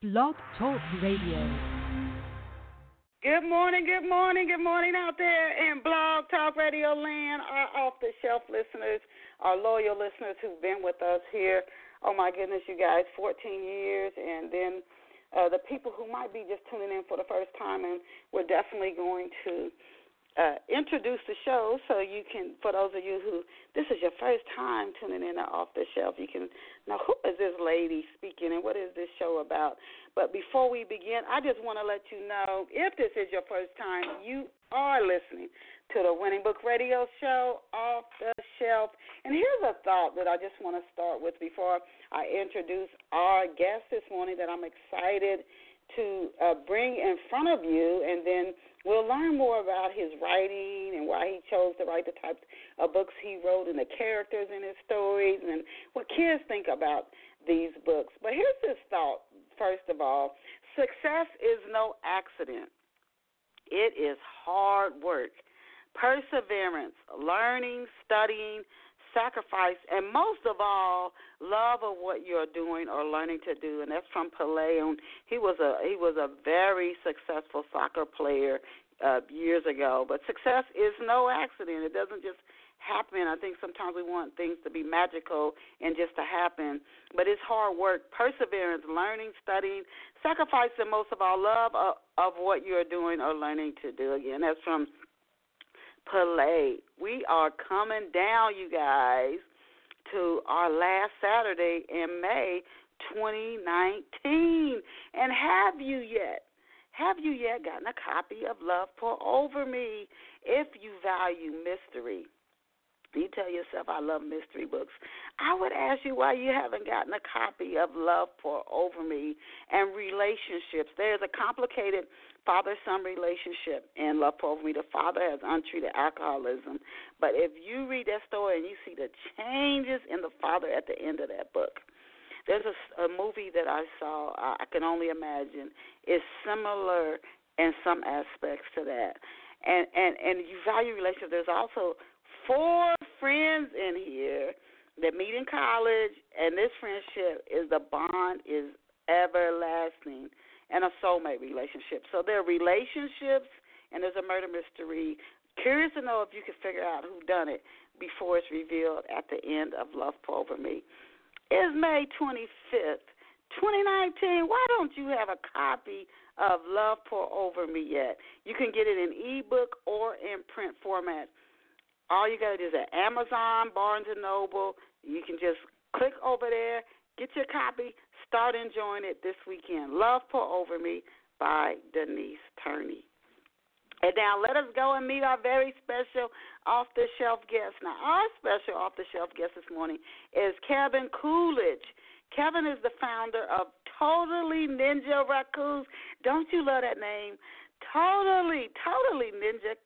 Blog Talk Radio. Good morning, good morning, good morning out there in Blog Talk Radio land, our off the shelf listeners, our loyal listeners who've been with us here. Oh my goodness, you guys, 14 years, and then uh, the people who might be just tuning in for the first time, and we're definitely going to uh, introduce the show so you can, for those of you who this is your first time tuning in to Off the Shelf, you can know who is this lady speaking and what is this show about. But before we begin, I just want to let you know if this is your first time, you are listening to the Winning Book Radio Show Off the Shelf. And here's a thought that I just want to start with before I introduce our guest this morning that I'm excited to uh, bring in front of you, and then We'll learn more about his writing and why he chose to write the types of books he wrote and the characters in his stories and what kids think about these books. But here's this thought, first of all success is no accident, it is hard work, perseverance, learning, studying, sacrifice, and most of all, love of what you're doing or learning to do. And that's from Pele. He was a he was a very successful soccer player uh, years ago. But success is no accident. It doesn't just happen. I think sometimes we want things to be magical and just to happen. But it's hard work, perseverance, learning, studying, sacrifice, and most of all, love of, of what you're doing or learning to do. Again, that's from Pele. We are coming down, you guys, to our last Saturday in May 2019. And have you yet? Have you yet gotten a copy of Love Pour Over Me if you value mystery? You tell yourself, I love mystery books. I would ask you why you haven't gotten a copy of Love Pour Over Me and Relationships. There's a complicated father son relationship in Love Pour Over Me. The father has untreated alcoholism. But if you read that story and you see the changes in the father at the end of that book, there's a, a movie that I saw, I can only imagine, is similar in some aspects to that. And and and you value relationships. There's also four friends in here that meet in college, and this friendship is the bond is everlasting and a soulmate relationship. So there are relationships, and there's a murder mystery. Curious to know if you can figure out who done it before it's revealed at the end of Love Over Me. It's May 25th, 2019. Why don't you have a copy of Love Pour Over Me yet? You can get it in ebook or in print format all you got to do is at Amazon, Barnes and Noble. You can just click over there, get your copy, start enjoying it this weekend. Love Pour Over Me by Denise Turney. And now let us go and meet our very special off the shelf guest. Now, our special off the shelf guest this morning is Kevin Coolidge. Kevin is the founder of Totally Ninja Raccoons. Don't you love that name? Totally, totally Ninja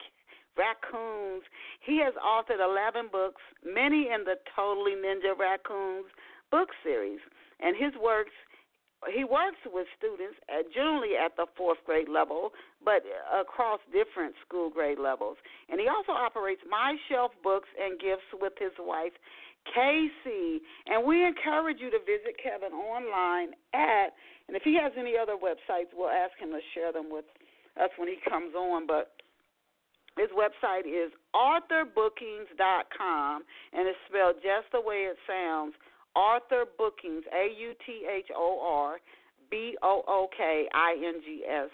Raccoons. He has authored 11 books, many in the Totally Ninja Raccoons book series. And his works, he works with students at, generally at the fourth grade level, but across different school grade levels. And he also operates My Shelf Books and Gifts with his wife, Casey. And we encourage you to visit Kevin online at, and if he has any other websites, we'll ask him to share them with us when he comes on. But his website is authorbookings.com, and it's spelled just the way it sounds. Author Bookings, A U T H O R B O O K I N G S.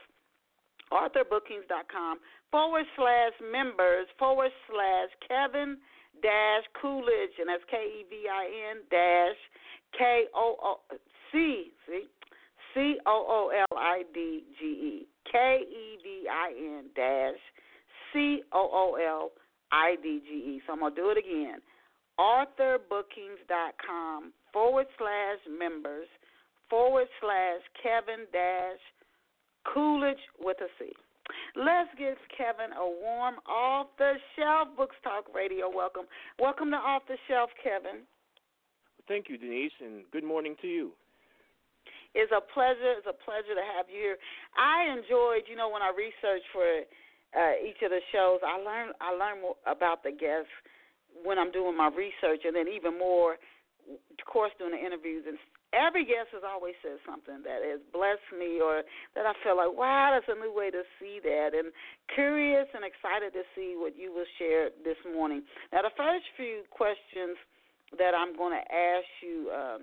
Authorbookings.com forward slash members forward slash Kevin dash Coolidge, and that's K E V I N dash K O O C? C O O L I D G E. K E V I N dash C O O L I D G E. So I'm going to do it again. AuthorBookings.com forward slash members forward slash Kevin dash Coolidge with a C. Let's give Kevin a warm off the shelf Books Talk Radio welcome. Welcome to Off the Shelf, Kevin. Thank you, Denise, and good morning to you. It's a pleasure. It's a pleasure to have you here. I enjoyed, you know, when I researched for uh, each of the shows, I learn I learn more about the guests when I'm doing my research, and then even more, of course, doing the interviews and every guest has always said something that has blessed me or that I feel like, wow, that's a new way to see that. And curious and excited to see what you will share this morning. Now, the first few questions that I'm going to ask you, um,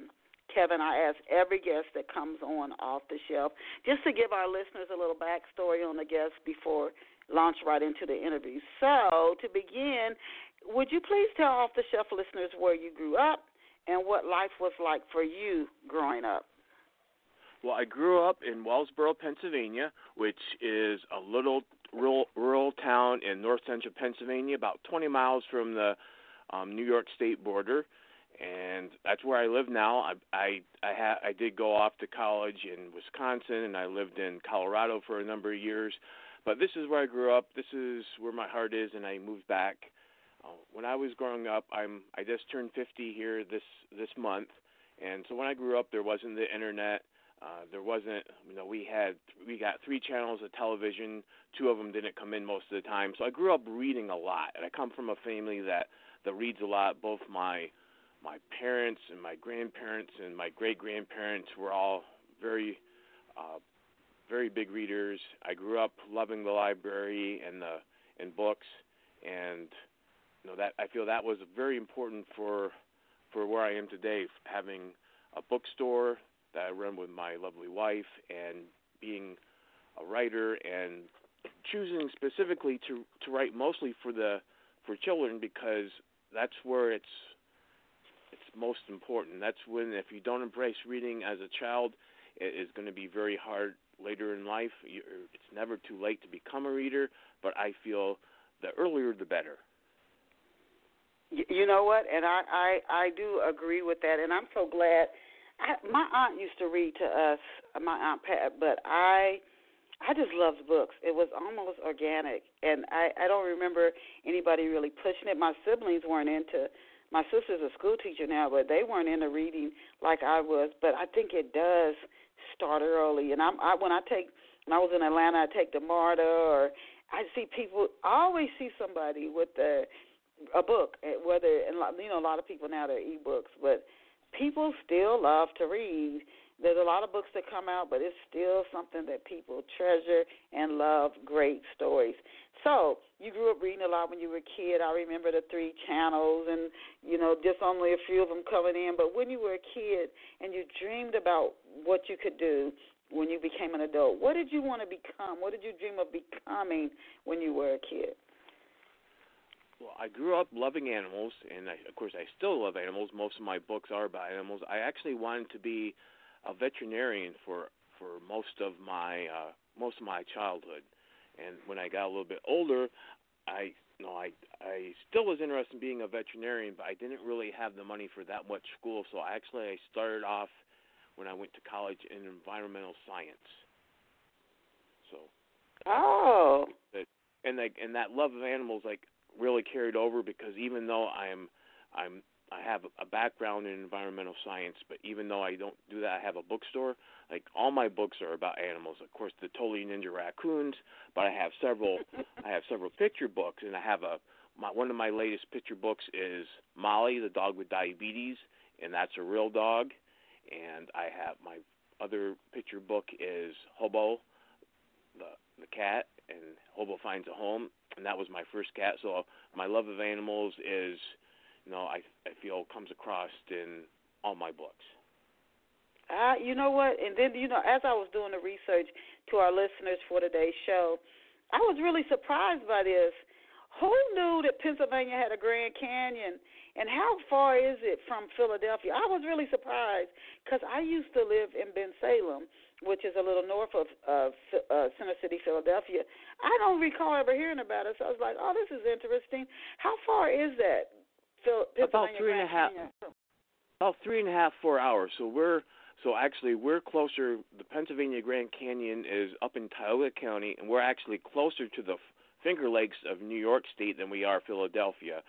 Kevin, I ask every guest that comes on off the shelf, just to give our listeners a little backstory on the guest before launch right into the interview. So, to begin, would you please tell off the shelf listeners where you grew up? and what life was like for you growing up. Well, I grew up in Wellsboro, Pennsylvania, which is a little rural, rural town in north central Pennsylvania, about 20 miles from the um, New York State border, and that's where I live now. I I I, ha- I did go off to college in Wisconsin, and I lived in Colorado for a number of years, but this is where I grew up. This is where my heart is, and I moved back uh, when I was growing up, I'm I just turned 50 here this this month, and so when I grew up, there wasn't the internet. Uh, there wasn't, you know, we had we got three channels of television. Two of them didn't come in most of the time. So I grew up reading a lot, and I come from a family that that reads a lot. Both my my parents and my grandparents and my great grandparents were all very uh, very big readers. I grew up loving the library and the and books, and you know that I feel that was very important for for where I am today, having a bookstore that I run with my lovely wife, and being a writer and choosing specifically to to write mostly for the for children because that's where it's it's most important. That's when if you don't embrace reading as a child, it is going to be very hard later in life. It's never too late to become a reader, but I feel the earlier the better. You know what? And I I I do agree with that, and I'm so glad. I, my aunt used to read to us, my aunt Pat, but I I just loved books. It was almost organic, and I I don't remember anybody really pushing it. My siblings weren't into. My sister's a school teacher now, but they weren't into reading like I was. But I think it does start early, and I'm I when I take when I was in Atlanta, I take the MARTA or I see people. I always see somebody with a a book, eh, whether and you know a lot of people now they're e-books, but people still love to read. There's a lot of books that come out, but it's still something that people treasure and love. Great stories. So you grew up reading a lot when you were a kid. I remember the three channels, and you know just only a few of them coming in. But when you were a kid and you dreamed about what you could do when you became an adult, what did you want to become? What did you dream of becoming when you were a kid? Well, I grew up loving animals, and I, of course, I still love animals. Most of my books are about animals. I actually wanted to be a veterinarian for for most of my uh, most of my childhood, and when I got a little bit older, I you know I I still was interested in being a veterinarian, but I didn't really have the money for that much school. So actually, I started off when I went to college in environmental science. So. Oh. and like and that love of animals, like really carried over because even though I'm I'm I have a background in environmental science, but even though I don't do that, I have a bookstore. Like all my books are about animals. Of course, the Totally Ninja Raccoons, but I have several. I have several picture books, and I have a my, one of my latest picture books is Molly, the dog with diabetes, and that's a real dog. And I have my other picture book is Hobo, the the cat, and Hobo finds a home, and that was my first cat. So my love of animals is, you know, I I feel comes across in all my books. Uh, you know what? And then you know, as I was doing the research to our listeners for today's show, I was really surprised by this. Who knew that Pennsylvania had a Grand Canyon? And how far is it from Philadelphia? I was really surprised because I used to live in Bensalem, which is a little north of uh, uh, Center City, Philadelphia. I don't recall ever hearing about it, so I was like, "Oh, this is interesting." How far is that? About three and a half. About three and a half, four hours. So we're so actually we're closer. The Pennsylvania Grand Canyon is up in Tioga County, and we're actually closer to the Finger Lakes of New York State than we are Philadelphia.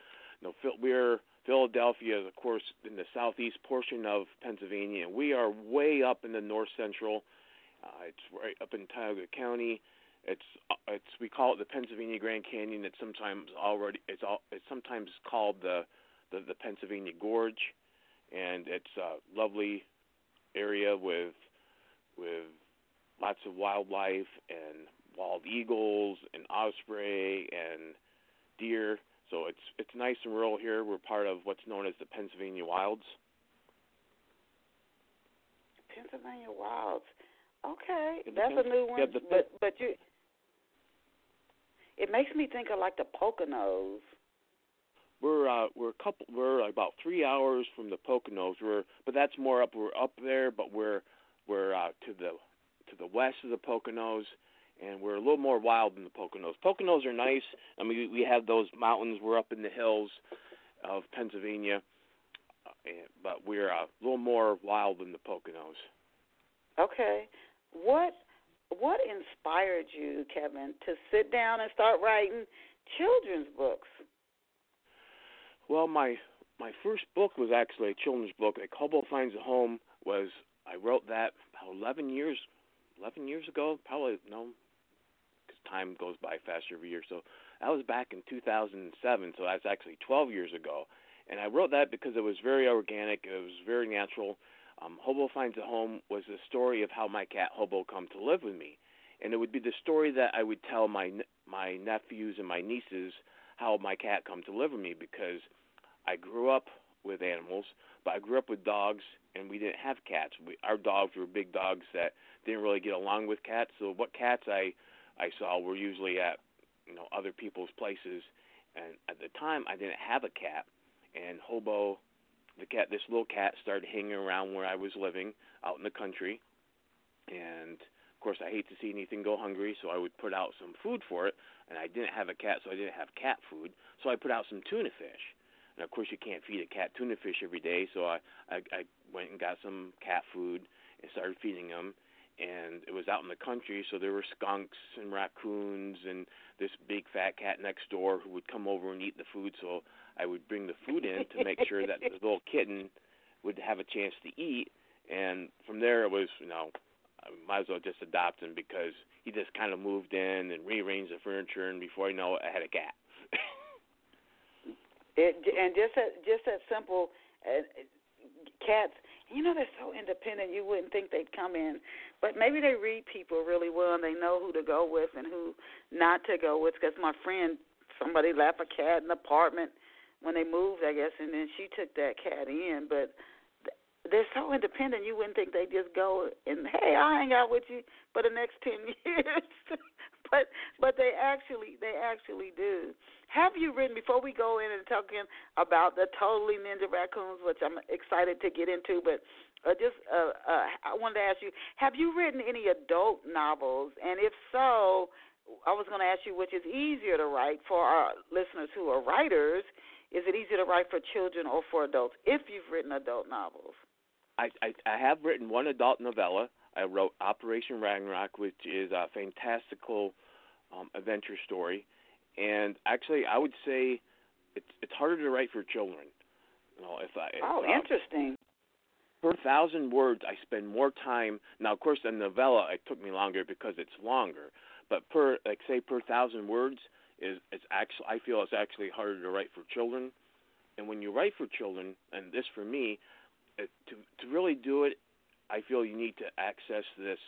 No, we're Philadelphia is, of course, in the southeast portion of Pennsylvania, and we are way up in the north central uh, it's right up in Tioga County. It's uh, it's we call it the Pennsylvania Grand Canyon. It's sometimes already it's all it's sometimes called the the, the Pennsylvania Gorge, and it's a lovely area with with lots of wildlife and wild eagles and osprey and deer. So it's it's nice and rural here. We're part of what's known as the Pennsylvania Wilds. Pennsylvania Wilds. Okay, that's a new one. yeah, but but you, it makes me think of like the Poconos. We're uh we're a couple we're about three hours from the Poconos. We're but that's more up we're up there, but we're we're uh to the to the west of the Poconos and we're a little more wild than the Poconos. Poconos are nice. I mean we have those mountains, we're up in the hills of Pennsylvania. Uh, but we're uh, a little more wild than the Poconos. Okay, what what inspired you, Kevin, to sit down and start writing children's books? Well, my my first book was actually a children's book. Like Hobo Finds a Home was I wrote that about 11 years 11 years ago, probably no cuz time goes by faster every year. So that was back in 2007, so that's actually 12 years ago. And I wrote that because it was very organic, it was very natural. Um, Hobo Finds a Home was the story of how my cat Hobo come to live with me. And it would be the story that I would tell my my nephews and my nieces how my cat come to live with me because I grew up with animals, but I grew up with dogs, and we didn't have cats. We, our dogs were big dogs that didn't really get along with cats. So what cats I I saw were usually at you know other people's places, and at the time I didn't have a cat, and Hobo, the cat, this little cat started hanging around where I was living out in the country, and of course I hate to see anything go hungry, so I would put out some food for it, and I didn't have a cat, so I didn't have cat food, so I put out some tuna fish. And of course, you can't feed a cat tuna fish every day, so I, I I went and got some cat food and started feeding them. And it was out in the country, so there were skunks and raccoons and this big fat cat next door who would come over and eat the food. So I would bring the food in to make sure that the little kitten would have a chance to eat. And from there, it was you know Might as well just adopt him because he just kind of moved in and rearranged the furniture, and before I know it, I had a cat. It, and just that just that simple. Uh, cats, you know, they're so independent. You wouldn't think they'd come in, but maybe they read people really well and they know who to go with and who not to go with. Because my friend, somebody left a cat in the apartment when they moved, I guess, and then she took that cat in. But they're so independent. You wouldn't think they just go and hey, I'll hang out with you for the next ten years. but but they actually they actually do. Have you written before we go in and talking about the totally ninja raccoons, which I'm excited to get into, but uh, just uh, uh, I wanted to ask you: Have you written any adult novels? And if so, I was going to ask you which is easier to write for our listeners who are writers. Is it easier to write for children or for adults? If you've written adult novels. I, I I have written one adult novella. I wrote Operation Ragnarok, which is a fantastical um, adventure story. And actually, I would say it's it's harder to write for children. You know, if I if, oh, uh, interesting. per thousand words, I spend more time. Now, of course, the novella it took me longer because it's longer. But per like say per thousand words is it's actually I feel it's actually harder to write for children. And when you write for children, and this for me, Uh, to to really do it, I feel you need to access this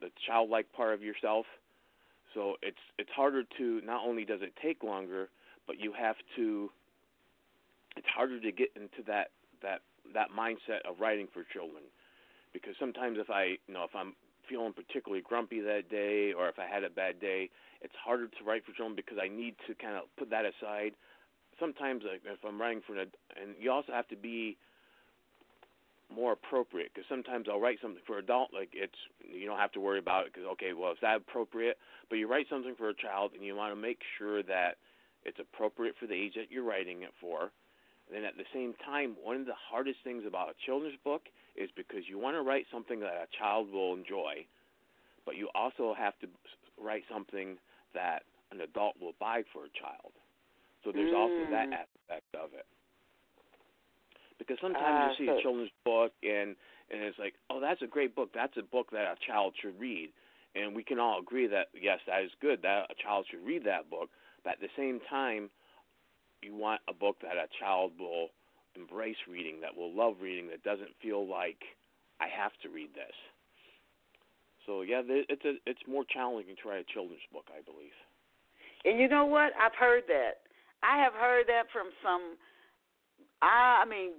the childlike part of yourself. So it's it's harder to not only does it take longer, but you have to. It's harder to get into that that that mindset of writing for children, because sometimes if I you know if I'm feeling particularly grumpy that day or if I had a bad day, it's harder to write for children because I need to kind of put that aside. Sometimes like, if I'm writing for an and you also have to be more appropriate because sometimes I'll write something for adult like it's you don't have to worry about it because okay well is that appropriate? But you write something for a child and you want to make sure that it's appropriate for the age that you're writing it for. And then at the same time one of the hardest things about a children's book is because you want to write something that a child will enjoy but you also have to write something that an adult will buy for a child. So there's also that Mm. aspect of it because sometimes Ah, you see so- a children's book and and it's like, oh, that's a great book. That's a book that a child should read, and we can all agree that yes, that is good. That a child should read that book. But at the same time, you want a book that a child will embrace reading, that will love reading, that doesn't feel like I have to read this. So yeah, it's a it's more challenging to write a children's book, I believe. And you know what? I've heard that. I have heard that from some. I, I mean,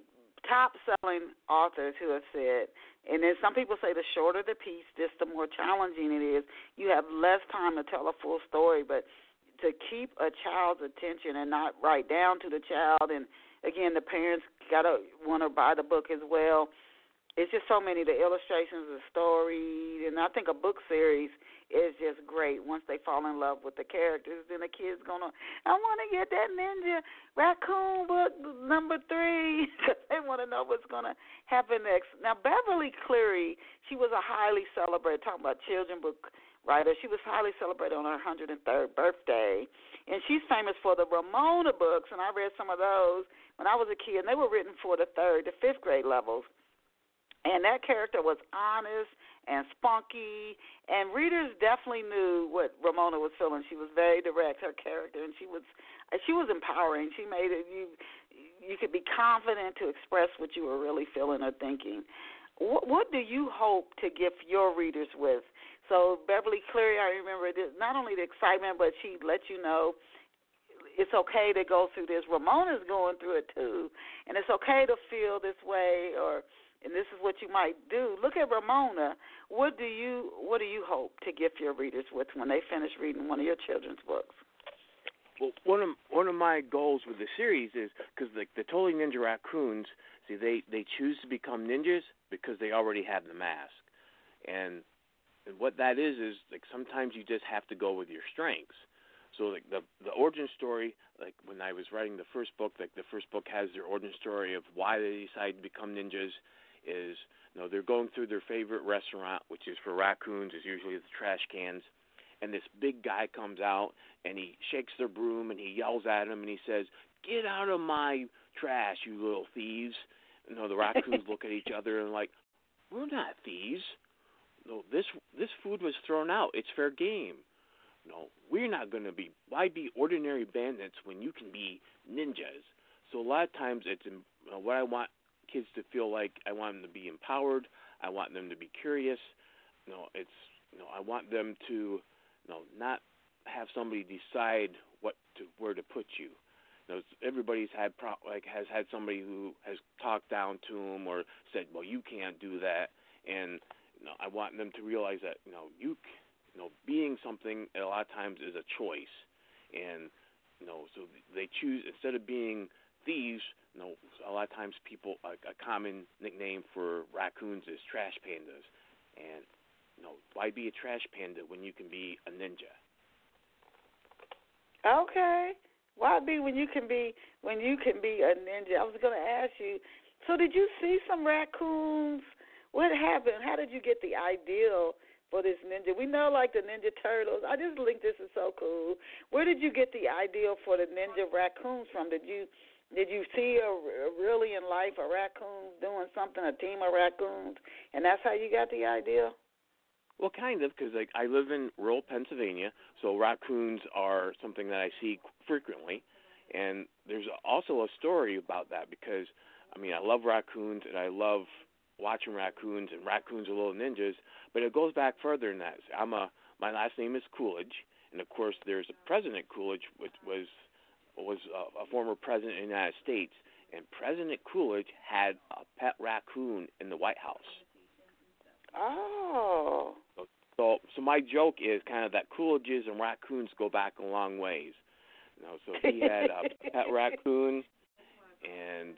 top selling authors who have said, and then some people say the shorter the piece, just the more challenging it is. You have less time to tell a full story, but to keep a child's attention and not write down to the child, and again, the parents gotta want to buy the book as well it's just so many the illustrations, the story, and I think a book series is just great. Once they fall in love with the characters, then the kids gonna, I want to get that Ninja Raccoon book number three they want to know what's gonna happen next. Now Beverly Cleary, she was a highly celebrated talking about children book writer. She was highly celebrated on her 103rd birthday, and she's famous for the Ramona books. And I read some of those when I was a kid, and they were written for the third to fifth grade levels and that character was honest and spunky and readers definitely knew what Ramona was feeling. She was very direct her character and she was uh, she was empowering. She made it you you could be confident to express what you were really feeling or thinking. What, what do you hope to gift your readers with? So Beverly Cleary, I remember not only the excitement, but she let you know it's okay to go through this. Ramona's going through it too, and it's okay to feel this way or and this is what you might do. Look at Ramona. What do you what do you hope to gift your readers with when they finish reading one of your children's books? Well, one of one of my goals with the series is because the the Totally Ninja Raccoons, see, they they choose to become ninjas because they already have the mask, and and what that is is like sometimes you just have to go with your strengths. So like the the origin story, like when I was writing the first book, like the first book has their origin story of why they decided to become ninjas, is you know they're going through their favorite restaurant, which is for raccoons, is usually the trash cans, and this big guy comes out and he shakes their broom and he yells at them and he says, "Get out of my trash, you little thieves!" You know the raccoons look at each other and like, "We're not thieves. No, this this food was thrown out. It's fair game." No, we're not going to be. Why be ordinary bandits when you can be ninjas? So a lot of times it's you know, what I want kids to feel like I want them to be empowered. I want them to be curious. You know, it's you know I want them to you know not have somebody decide what to where to put you. You know, everybody's had pro- like has had somebody who has talked down to them or said, "Well, you can't do that." And you know, I want them to realize that you know you you know being something a lot of times is a choice, and you know so they choose instead of being thieves, you know, a lot of times people a, a common nickname for raccoons is trash pandas, and you know, why be a trash panda when you can be a ninja? Okay, why be when you can be when you can be a ninja? I was going to ask you. So, did you see some raccoons? What happened? How did you get the ideal for this ninja? We know like the Ninja Turtles. I just think this is so cool. Where did you get the ideal for the ninja raccoons from? Did you did you see a, really in life a raccoon doing something, a team of raccoons, and that's how you got the idea? Well, kind of, because like I live in rural Pennsylvania, so raccoons are something that I see frequently, and there's also a story about that because I mean I love raccoons and I love watching raccoons and raccoons are little ninjas, but it goes back further than that. I'm a my last name is Coolidge, and of course there's a President Coolidge, which was was a, a former president of the United States, and President Coolidge had a pet raccoon in the White House. Oh. So, so, so my joke is kind of that Coolidges and raccoons go back a long ways. You know, so he had a pet raccoon, and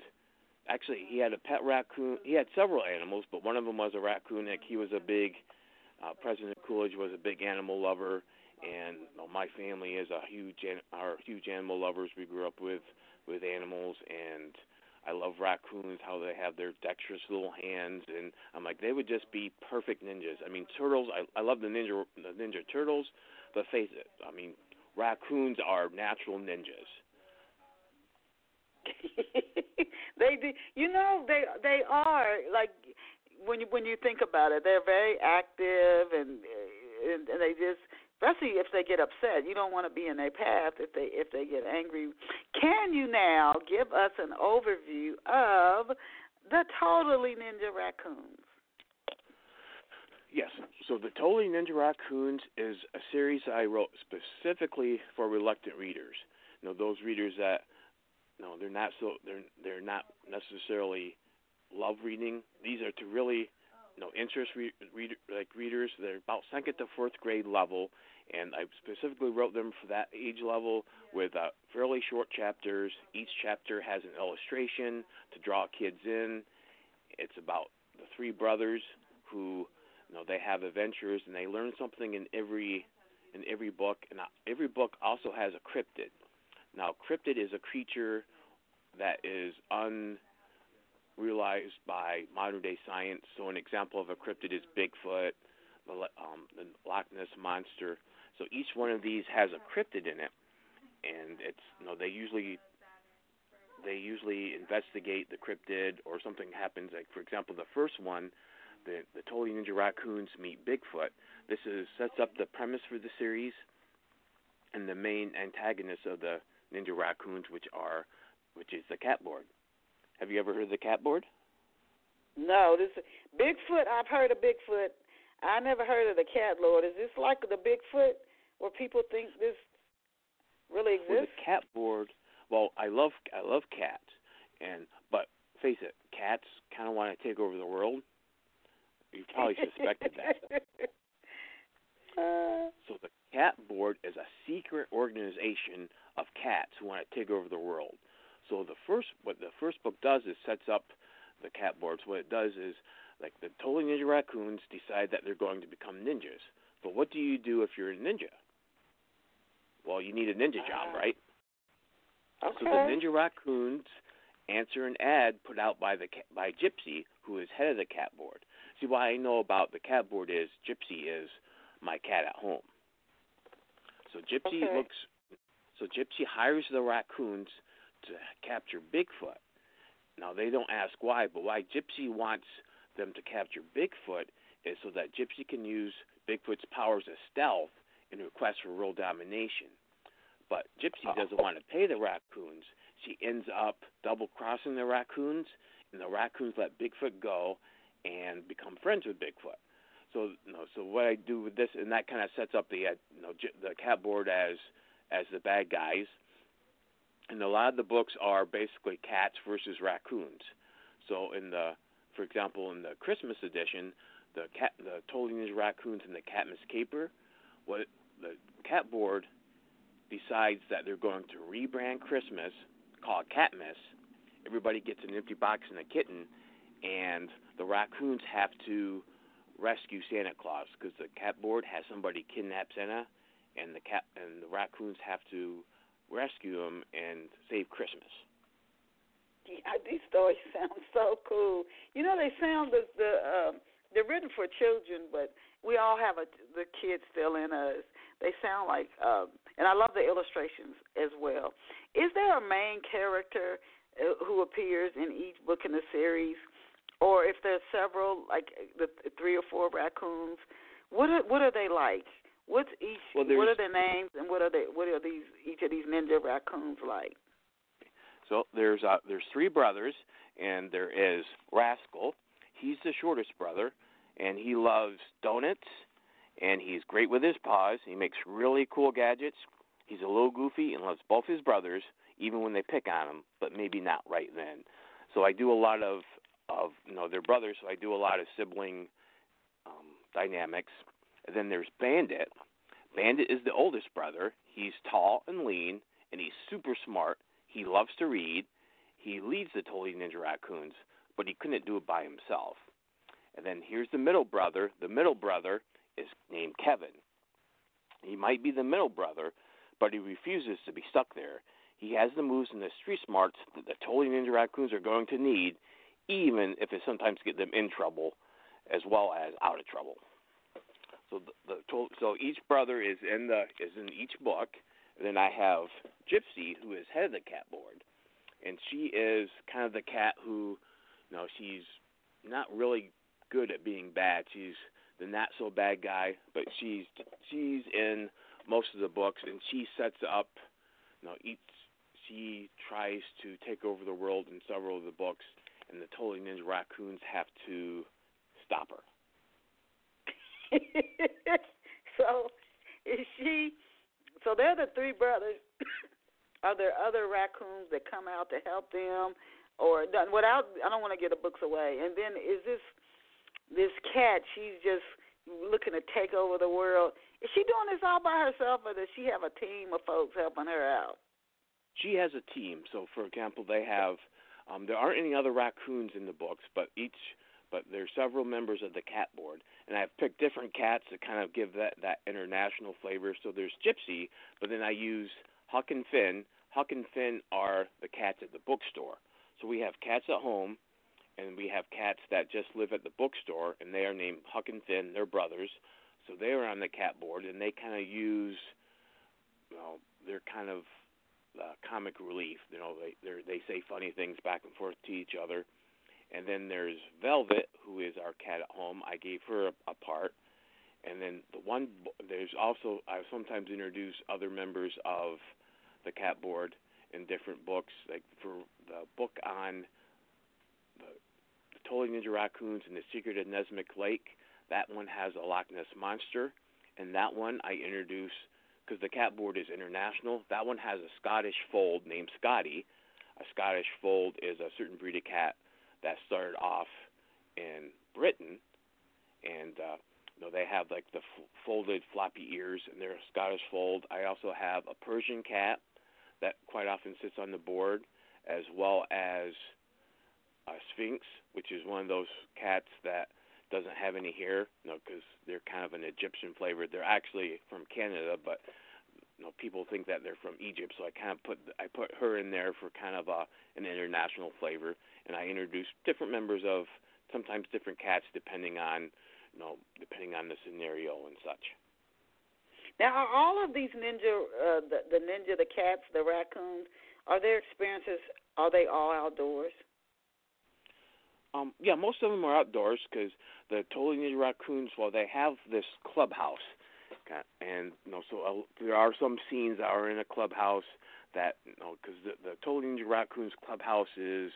actually he had a pet raccoon. He had several animals, but one of them was a raccoon. Like he was a big. Uh, President Coolidge was a big animal lover, and you know, my family is a huge are huge animal lovers. We grew up with with animals, and I love raccoons. How they have their dexterous little hands, and I'm like they would just be perfect ninjas. I mean, turtles. I I love the ninja the ninja turtles, but face it, I mean, raccoons are natural ninjas. they do. You know, they they are like when you when you think about it, they're very active and and, and they just especially if they get upset. You don't want to be in their path if they if they get angry. Can you now give us an overview of the Totally Ninja Raccoons? Yes. So the Totally Ninja Raccoons is a series I wrote specifically for reluctant readers. You know, those readers that no, they're not so they're they're not necessarily love reading. These are to really you know interest re- read, like readers. They're about second to fourth grade level, and I specifically wrote them for that age level with uh, fairly short chapters. Each chapter has an illustration to draw kids in. It's about the three brothers who you know they have adventures and they learn something in every in every book and uh, every book also has a cryptid now cryptid is a creature that is unrealized by modern day science. So an example of a cryptid is bigfoot the, um, the loch ness monster. So each one of these has a cryptid in it. And it's you know they usually they usually investigate the cryptid or something happens. Like for example the first one the the Totally Ninja Raccoons meet Bigfoot. This is sets up the premise for the series. And the main antagonists of the Ninja Raccoons, which are which is the cat board. Have you ever heard of the cat board? No, this Bigfoot. I've heard of Bigfoot. I never heard of the cat lord. Is this like the Bigfoot where people think this really exists? Well, the cat board. Well, I love I love cats, and but face it, cats kind of want to take over the world. You probably suspected that. Uh, so the Cat Board is a secret organization of cats who want to take over the world. So the first, what the first book does is sets up the cat boards. What it does is, like the Totally Ninja Raccoons decide that they're going to become ninjas. But what do you do if you're a ninja? Well, you need a ninja job, Uh, right? okay. So the Ninja Raccoons answer an ad put out by the by Gypsy, who is head of the cat board. See, why I know about the cat board is Gypsy is my cat at home. So Gypsy Okay. looks. So Gypsy hires the raccoons to capture Bigfoot. Now they don't ask why, but why Gypsy wants them to capture Bigfoot is so that Gypsy can use Bigfoot's powers as stealth in her quest for world domination. But Gypsy doesn't want to pay the raccoons. She ends up double crossing the raccoons, and the raccoons let Bigfoot go and become friends with Bigfoot. So, you know, so what I do with this, and that kind of sets up the, uh, you know, the cat board as as the bad guys. And a lot of the books are basically cats versus raccoons. So, in the, for example, in the Christmas edition, the cat, the Totally Ninja Raccoons and the Catmas Caper, what the cat board decides that they're going to rebrand Christmas, call it Catmas. Everybody gets an empty box and a kitten, and the raccoons have to rescue Santa Claus because the cat board has somebody kidnap Santa, and the cat and the raccoons have to rescue him and save Christmas. Yeah, these stories sound so cool. You know, they sound the the um, they're written for children, but we all have a the kids still in us. They sound like, um, and I love the illustrations as well. Is there a main character uh, who appears in each book in the series, or if there's several, like the three or four raccoons? What are, what are they like? What's each? Well, what are their names, and what are they? What are these? Each of these ninja raccoons like? So there's uh, there's three brothers, and there is Rascal. He's the shortest brother, and he loves donuts, and he's great with his paws. He makes really cool gadgets. He's a little goofy and loves both his brothers, even when they pick on him, but maybe not right then. So I do a lot of of you know they're brothers, so I do a lot of sibling um, dynamics. Then there's Bandit. Bandit is the oldest brother. He's tall and lean, and he's super smart. He loves to read. He leads the Totally Ninja Raccoons, but he couldn't do it by himself. And then here's the middle brother. The middle brother is named Kevin. He might be the middle brother, but he refuses to be stuck there. He has the moves and the street smarts that the Totally Ninja Raccoons are going to need, even if it sometimes get them in trouble as well as out of trouble. So the, the so each brother is in the is in each book. And then I have Gypsy, who is head of the cat board, and she is kind of the cat who, you know, she's not really good at being bad. She's the not so bad guy, but she's she's in most of the books, and she sets up, you know, each she tries to take over the world in several of the books, and the Totally Ninja Raccoons have to stop her. so is she? So they're the three brothers. Are there other raccoons that come out to help them, or without? I don't want to get the books away. And then is this this cat? She's just looking to take over the world. Is she doing this all by herself, or does she have a team of folks helping her out? She has a team. So, for example, they have. Um, there aren't any other raccoons in the books, but each but there's several members of the cat board, and I've picked different cats to kind of give that that international flavor. So there's Gypsy, but then I use Huck and Finn. Huck and Finn are the cats at the bookstore. So we have cats at home, and we have cats that just live at the bookstore, and they are named Huck and Finn. They're brothers, so they are on the cat board, and they kind of use, you know, they're kind of uh, comic relief. You know, they they they say funny things back and forth to each other and then there's Velvet, who is our cat at home. I gave her a, a part. And then the one there's also I sometimes introduce other members of the cat board in different books. Like for the book on the, the Totally Ninja Raccoons and the Secret of Nesmith Lake, that one has a Loch Ness monster, and that one I introduce because the cat board is international. That one has a Scottish fold named Scotty. A Scottish fold is a certain breed of cat that started off in Britain, and uh, you know they have like the f- folded floppy ears, and they're Scottish fold. I also have a Persian cat that quite often sits on the board, as well as a Sphynx, which is one of those cats that doesn't have any hair, you know, because they're kind of an Egyptian flavor. They're actually from Canada, but you know, people think that they're from Egypt, so I kind of put I put her in there for kind of a an international flavor and I introduce different members of sometimes different cats depending on you know depending on the scenario and such. Now, are all of these ninja, uh, the, the ninja, the cats, the raccoons, are their experiences? Are they all outdoors? Um, yeah, most of them are outdoors because the Totally Ninja Raccoons, well, they have this clubhouse, and you know, so uh, there are some scenes that are in a clubhouse that you know, because the, the Totally Ninja Raccoons clubhouse is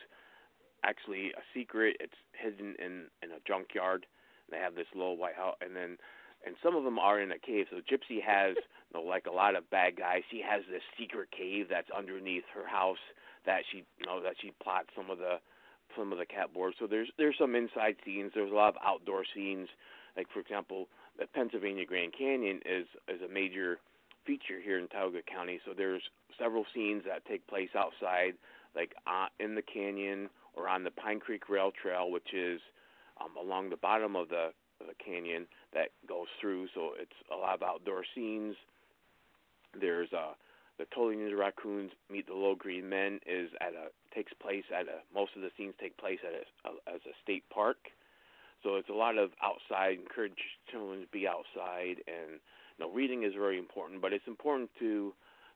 actually a secret. It's hidden in in a junkyard. They have this little white house, and then and some of them are in a cave. So Gypsy has, you know, like a lot of bad guys, she has this secret cave that's underneath her house that she, you know, that she plots some of the some of the cat boards. So there's there's some inside scenes. There's a lot of outdoor scenes. Like for example, the Pennsylvania Grand Canyon is is a major feature here in Tioga County. So there's several scenes that take place outside, like uh, in the canyon or on the Pine Creek Rail Trail, which is um, along the bottom of the, the canyon that goes through. So it's a lot of outdoor scenes. There's uh, the Totally Ninja Raccoons Meet the Little Green Men is at a takes place at a most of the scenes take place at a, a as a state park. So it's a lot of outside. Encourage children to be outside, and you know, reading is very important. But it's important to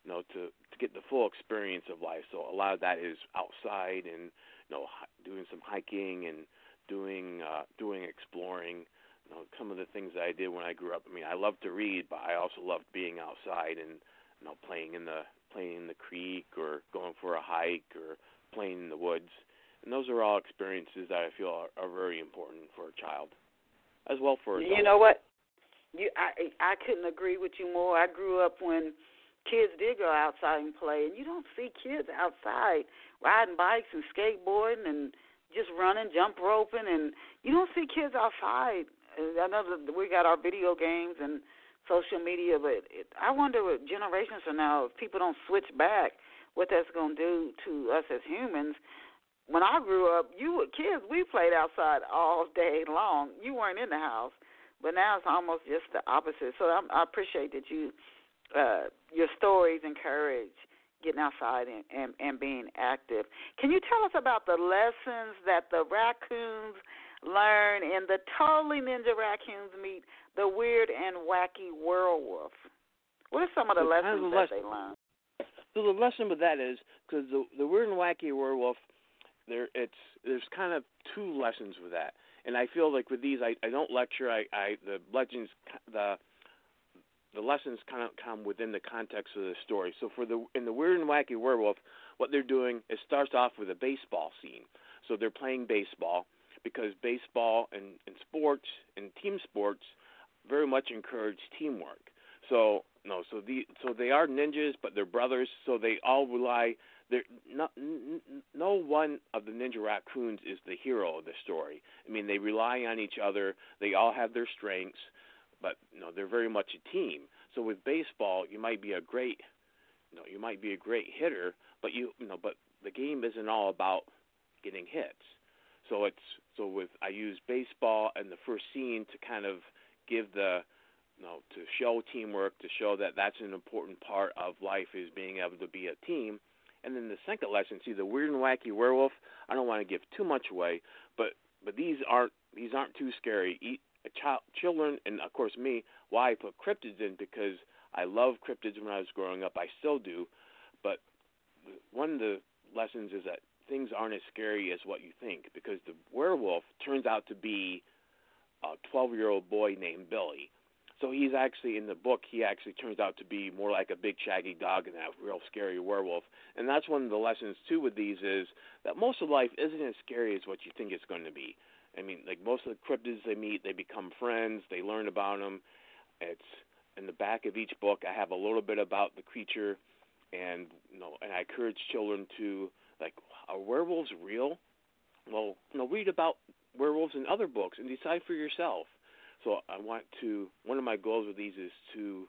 you know to to get the full experience of life. So a lot of that is outside and you know, doing some hiking and doing uh, doing exploring. You know, some of the things that I did when I grew up. I mean, I loved to read, but I also loved being outside and you know playing in the playing in the creek or going for a hike or playing in the woods. And those are all experiences that I feel are, are very important for a child, as well for adults. You know what? You, I, I couldn't agree with you more. I grew up when kids did go outside and play, and you don't see kids outside riding bikes and skateboarding and just running, jump roping, and you don't see kids outside. I know that we got our video games and social media, but it, I wonder what generations from now, if people don't switch back, what that's going to do to us as humans. When I grew up, you were kids. We played outside all day long. You weren't in the house, but now it's almost just the opposite. So I'm, I appreciate that you, uh, your stories encourage getting outside and, and, and being active. Can you tell us about the lessons that the raccoons learn in the Totally Ninja Raccoons meet the weird and wacky werewolf? What are some of the so lessons kind of that they learn? So the lesson with that is because the the weird and wacky werewolf, there it's there's kind of two lessons with that, and I feel like with these I I don't lecture I I the legends the the lessons kind of come within the context of the story. So for the in the Weird and Wacky Werewolf, what they're doing is starts off with a baseball scene. So they're playing baseball because baseball and, and sports and team sports, very much encourage teamwork. So no, so the so they are ninjas, but they're brothers. So they all rely. They're not, n- no one of the ninja raccoons is the hero of the story. I mean, they rely on each other. They all have their strengths, but you know they're very much a team. So with baseball, you might be a great, you know, you might be a great hitter, but you, you know, but the game isn't all about getting hits. So it's so with I use baseball and the first scene to kind of give the you know to show teamwork to show that that's an important part of life is being able to be a team. And then the second lesson, see the weird and wacky werewolf. I don't want to give too much away, but but these aren't these aren't too scary. Child, children, and of course me. Why I put cryptids in because I love cryptids when I was growing up. I still do, but one of the lessons is that things aren't as scary as what you think because the werewolf turns out to be a 12 year old boy named Billy. So he's actually in the book. He actually turns out to be more like a big shaggy dog than that real scary werewolf. And that's one of the lessons too with these is that most of life isn't as scary as what you think it's going to be. I mean, like most of the cryptids they meet, they become friends. They learn about them. It's in the back of each book. I have a little bit about the creature, and you know, and I encourage children to like, are werewolves real? Well, you know, read about werewolves in other books and decide for yourself. So I want to. One of my goals with these is to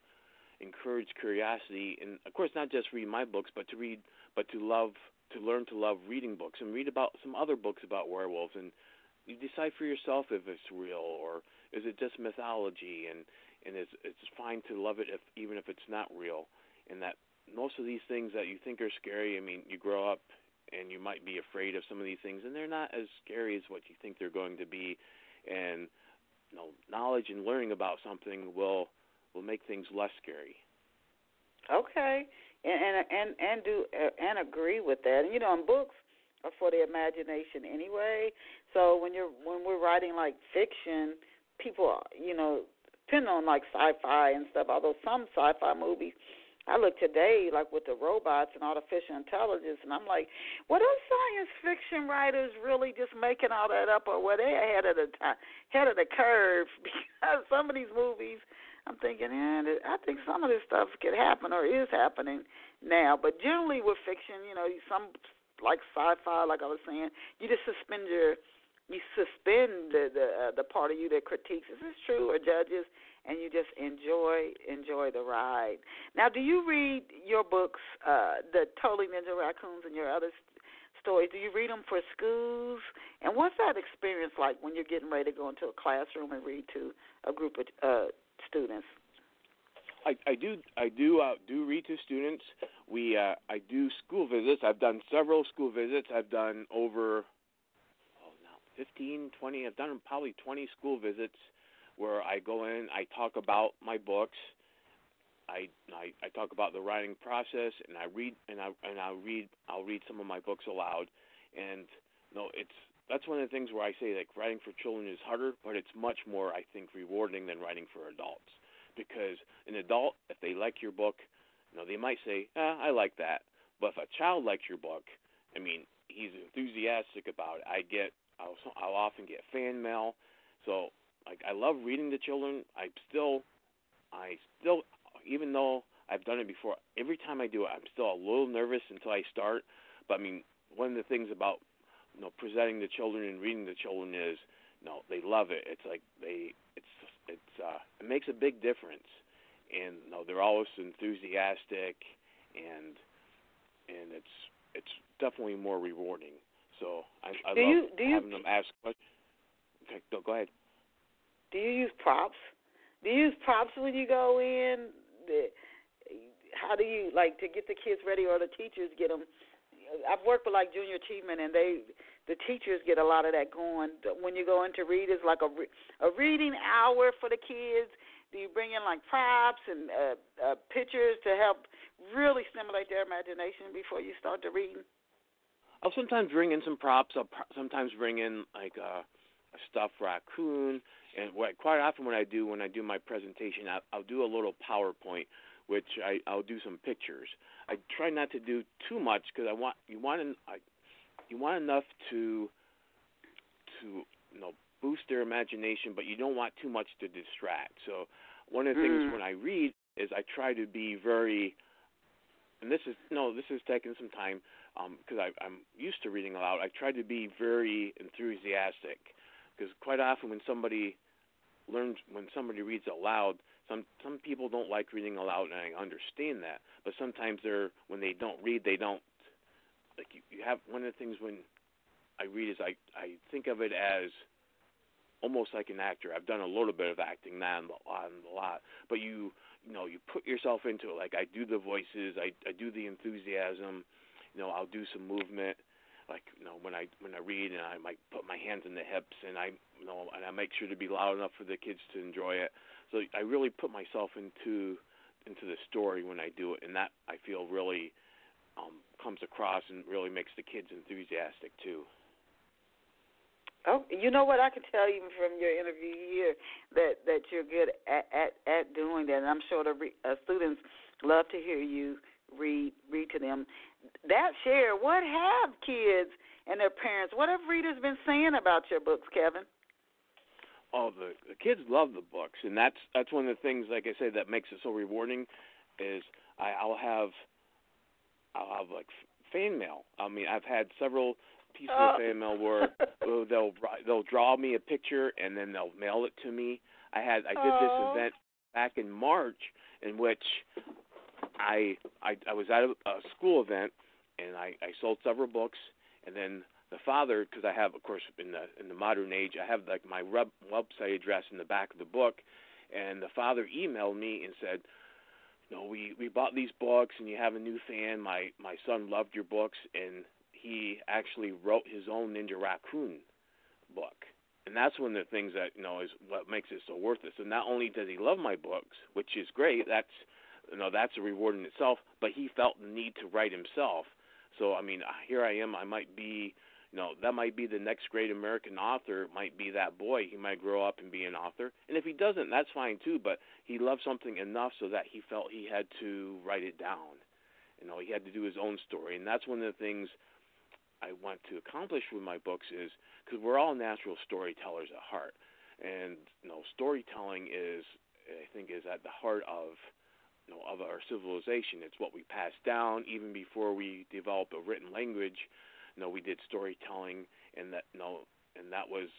encourage curiosity, and of course, not just read my books, but to read, but to love, to learn to love reading books and read about some other books about werewolves, and you decide for yourself if it's real or is it just mythology, and and it's it's fine to love it if even if it's not real, and that most of these things that you think are scary. I mean, you grow up and you might be afraid of some of these things, and they're not as scary as what you think they're going to be. And you know, knowledge and learning about something will will make things less scary. Okay, and and and, and do uh, and agree with that. And you know, in books are for the imagination anyway. So when you're when we're writing like fiction, people, you know, depending on like sci-fi and stuff. Although some sci-fi movies I look today like with the robots and artificial intelligence, and I'm like, what are science fiction writers really just making all that up, or were they ahead of the time, ahead of the curve? Because some of these movies, I'm thinking, eh, I think some of this stuff could happen or is happening now. But generally with fiction, you know, some like sci-fi, like I was saying, you just suspend your you suspend the the, uh, the part of you that critiques is this true or judges and you just enjoy enjoy the ride. Now, do you read your books, uh, the Totally Ninja Raccoons and your other st- stories? Do you read them for schools? And what's that experience like when you're getting ready to go into a classroom and read to a group of uh, students? I, I do I do uh, do read to students. We uh, I do school visits. I've done several school visits. I've done over 15, 20. I've done probably 20 school visits where I go in, I talk about my books, I, I I talk about the writing process, and I read and I and I read I'll read some of my books aloud, and you know it's that's one of the things where I say like writing for children is harder, but it's much more I think rewarding than writing for adults, because an adult if they like your book, you know they might say eh, I like that, but if a child likes your book, I mean he's enthusiastic about it. I get I'll I'll often get fan mail, so like I love reading to children. I still, I still, even though I've done it before, every time I do it, I'm still a little nervous until I start. But I mean, one of the things about you know presenting to children and reading to children is, you know, they love it. It's like they, it's, it's, uh, it makes a big difference, and you know, they're always enthusiastic, and, and it's, it's definitely more rewarding. So I, I do love you, do having you, them ask questions. Okay, go, go ahead. Do you use props? Do you use props when you go in? How do you like to get the kids ready, or the teachers get them? I've worked with like Junior Achievement, and they the teachers get a lot of that going. When you go in to read, it's like a a reading hour for the kids. Do you bring in like props and uh, uh, pictures to help really stimulate their imagination before you start the reading? I'll sometimes bring in some props. I'll pr- sometimes bring in like a, a stuffed raccoon and what quite often what I do when I do my presentation, I, I'll do a little PowerPoint, which I, I'll do some pictures. I try not to do too much because I want you want I, you want enough to to you know boost their imagination, but you don't want too much to distract. So one of the things Mm. when I read is I try to be very, and this is no, this is taking some time Um, because I I'm used to reading aloud. I try to be very enthusiastic because quite often when somebody learns when somebody reads aloud, some some people don't like reading aloud, and I understand that. But sometimes they're when they don't read, they don't like you, you have one of the things when I read is I I think of it as almost like an actor. I've done a little bit of acting, not on a lot, but you you know you put yourself into it. Like I do the voices, I I do the enthusiasm. You know, I'll do some movement. Like you know when I when I read and I might put my hands in the hips and I you know and I make sure to be loud enough for the kids to enjoy it. So I really put myself into into the story when I do it, and that I feel really um, comes across and really makes the kids enthusiastic too. Oh, you know what? I can tell even from your interview here that that you're good at at, at doing that. And I'm sure the re, uh, students love to hear you read read to them. That share. What have kids and their parents? What have readers been saying about your books, Kevin? Oh, the the kids love the books, and that's that's one of the things, like I said, that makes it so rewarding. Is I, I'll have I'll have like fan mail. I mean, I've had several pieces Oh. of fan mail where they'll they'll draw me a picture and then they'll mail it to me. I had I did Oh. this event back in March in which I I, I was at a, a school event and I, I sold several books and then the father because I have of course in the in the modern age I have like my web, website address in the back of the book and the father emailed me and said no we we bought these books and you have a new fan. My my son loved your books and he actually wrote his own Ninja Raccoon book. And that's one of the things that you know is what makes it so worth it so not only does he love my books which is great that's you know that's a reward in itself but he felt the need to write himself so I mean here I am I might be you know that might be the next great American author. Might be that boy. He might grow up and be an author. And if he doesn't, that's fine too. But he loved something enough so that he felt he had to write it down. You know, he had to do his own story, and that's one of the things I want to accomplish with my books is because we're all natural storytellers at heart, and you know, storytelling is I think is at the heart of know of our civilization. It's what we pass down even before we developed a written language you know, we did storytelling, and that you know, and that was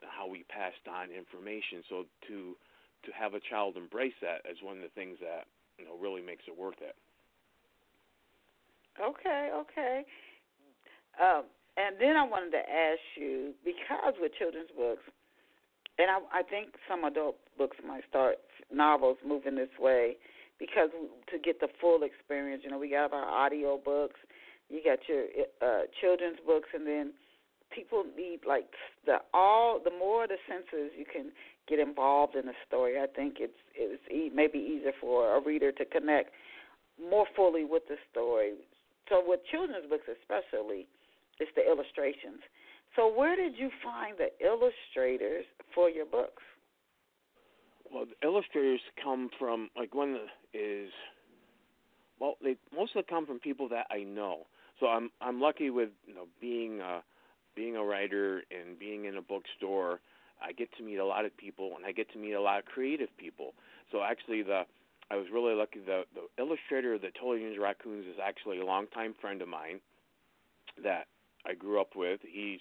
how we passed on information. So to to have a child embrace that is one of the things that you know really makes it worth it. Okay, okay. Um, and then I wanted to ask you because with children's books, and I, I think some adult books might start novels moving this way because to get the full experience, you know, we got our audio books, you got your uh, children's books, and then people need like the all the more the senses you can get involved in a story. I think it's it's e- maybe easier for a reader to connect more fully with the story. So with children's books especially, it's the illustrations. So where did you find the illustrators for your books? Well, the illustrators come from like one is well, they mostly come from people that I know. So I'm I'm lucky with you know being uh, being a writer and being in a bookstore. I get to meet a lot of people and I get to meet a lot of creative people. So actually, the I was really lucky. The the illustrator of the Totally Ninja Raccoons is actually a longtime friend of mine that I grew up with. He's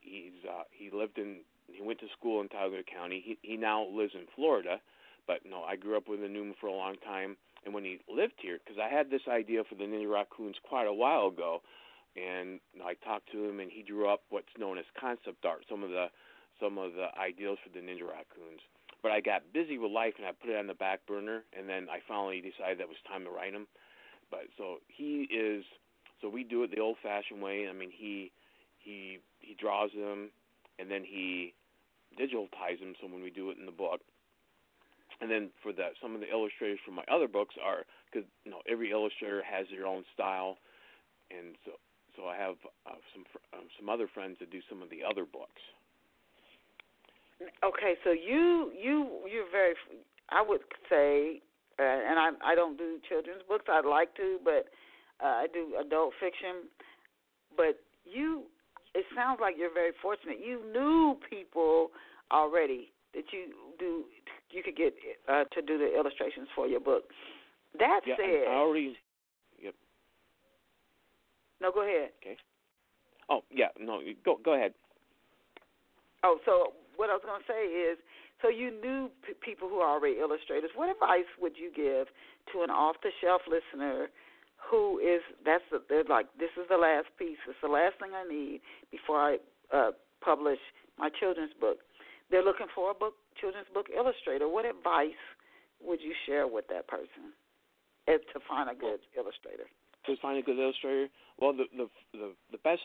he's uh, he lived in he went to school in Tyler County. He he now lives in Florida, but no, I grew up with the Newman for a long time. And when he lived here, because I had this idea for the Ninja Raccoons quite a while ago, and I talked to him, and he drew up what's known as concept art, some of the some of the ideals for the Ninja Raccoons. But I got busy with life, and I put it on the back burner, and then I finally decided that it was time to write him. But so he is, so we do it the old-fashioned way. I mean, he he he draws them, and then he digitizes them. So when we do it in the book, and then for the some of the illustrators for my other books are because you know every illustrator has their own style, and so so I have uh, some um, some other friends that do some of the other books. Okay, so you you you're very I would say uh, and I I don't do children's books. I'd like to, but uh, I do adult fiction. But you it sounds like you're very fortunate. You knew people already that you do you could get uh, to do the illustrations for your book. That yeah, said, I already. Yep. No, go ahead. Okay. Oh yeah, no, go go ahead. Oh, so what I was going to say is, so you knew p- people who are already illustrators. What advice would you give to an off-the-shelf listener who is that's the, they're like this is the last piece, it's the last thing I need before I uh, publish my children's book. They're looking for a book children's book illustrator. What advice would you share with that person to find a good well, illustrator? To find a good illustrator, well, the the the, the best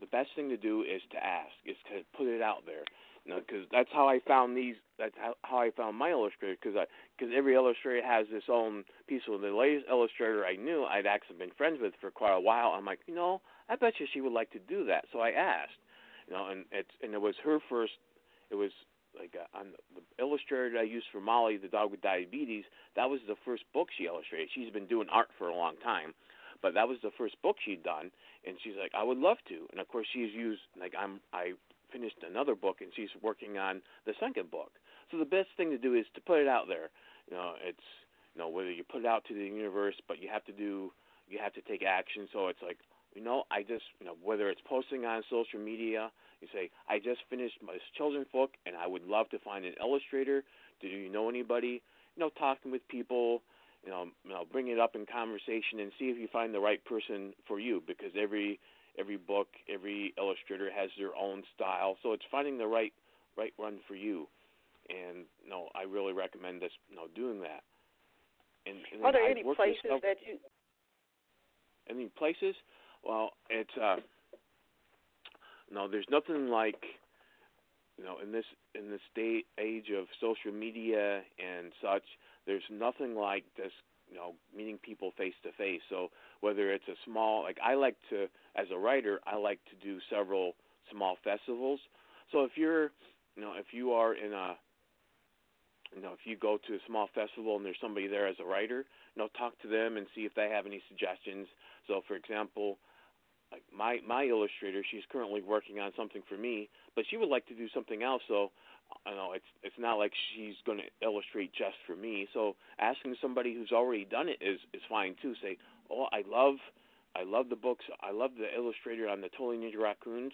the best thing to do is to ask, is to put it out there. You know, because that's how I found these. That's how, how I found my illustrator. Because I, because every illustrator has its own piece. of the latest illustrator I knew, I'd actually been friends with for quite a while. I'm like, you know, I bet you she would like to do that. So I asked, you know, and it's and it was her first. It was like uh, on the, the illustrator I used for Molly, the dog with diabetes. That was the first book she illustrated. She's been doing art for a long time, but that was the first book she'd done. And she's like, I would love to. And of course, she's used like I'm I finished another book and she's working on the second book. So the best thing to do is to put it out there. You know, it's you know whether you put it out to the universe, but you have to do you have to take action. So it's like you know I just you know whether it's posting on social media, you say I just finished my children's book and I would love to find an illustrator. Do you know anybody? You know, talking with people. You know, you know, bring it up in conversation and see if you find the right person for you because every every book, every illustrator has their own style. So it's finding the right right one for you. And you know, I really recommend this, you know, doing that. And, and Are there I any places that you? Any places? Well, it's uh, no, there's nothing like you know in this in this day age of social media and such. There's nothing like this you know meeting people face to face. So whether it's a small like I like to as a writer I like to do several small festivals. So if you're you know if you are in a you know if you go to a small festival and there's somebody there as a writer, you know talk to them and see if they have any suggestions. So for example, my my illustrator, she's currently working on something for me, but she would like to do something else. So uh, you know, it's it's not like she's going to illustrate just for me. So asking somebody who's already done it is is fine too. Say, oh, I love I love the books. I love the illustrator on the Totally Ninja Raccoons.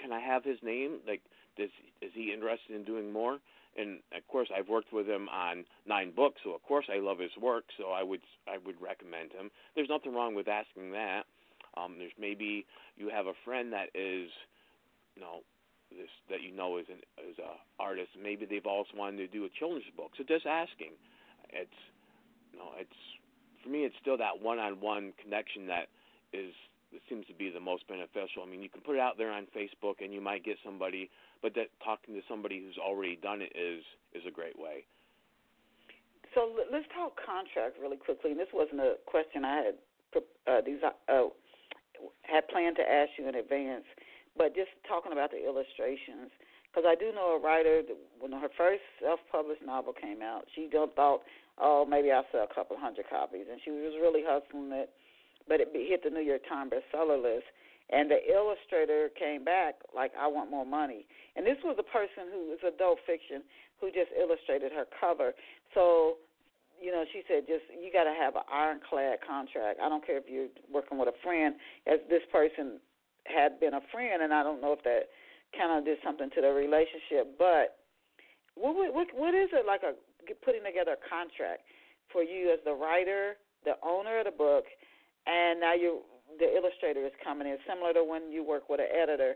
Can I have his name? Like, does is he interested in doing more? And of course, I've worked with him on nine books, so of course I love his work. So I would I would recommend him. There's nothing wrong with asking that. Um, there's maybe you have a friend that is, you know, this that you know is an is a artist. Maybe they've also wanted to do a children's book. So just asking, it's you know it's for me it's still that one-on-one connection that is that seems to be the most beneficial. I mean, you can put it out there on Facebook and you might get somebody, but that talking to somebody who's already done it is is a great way. So let's talk contract really quickly. And this wasn't a question I had uh, these uh, had planned to ask you in advance. But just talking about the illustrations, because I do know a writer that when her first self-published novel came out, she thought, oh, maybe I'll sell a couple hundred copies, and she was really hustling it. But it hit the New York Times bestseller list, and the illustrator came back like, I want more money. And this was a person who was adult fiction who just illustrated her cover. So you know, she said just you got to have an ironclad contract. I don't care if you're working with a friend, as this person had been a friend, and I don't know if that kind of did something to their relationship. But what what what is it like a putting together a contract for you as the writer, the owner of the book, and now you the illustrator is coming in, similar to when you work with an editor.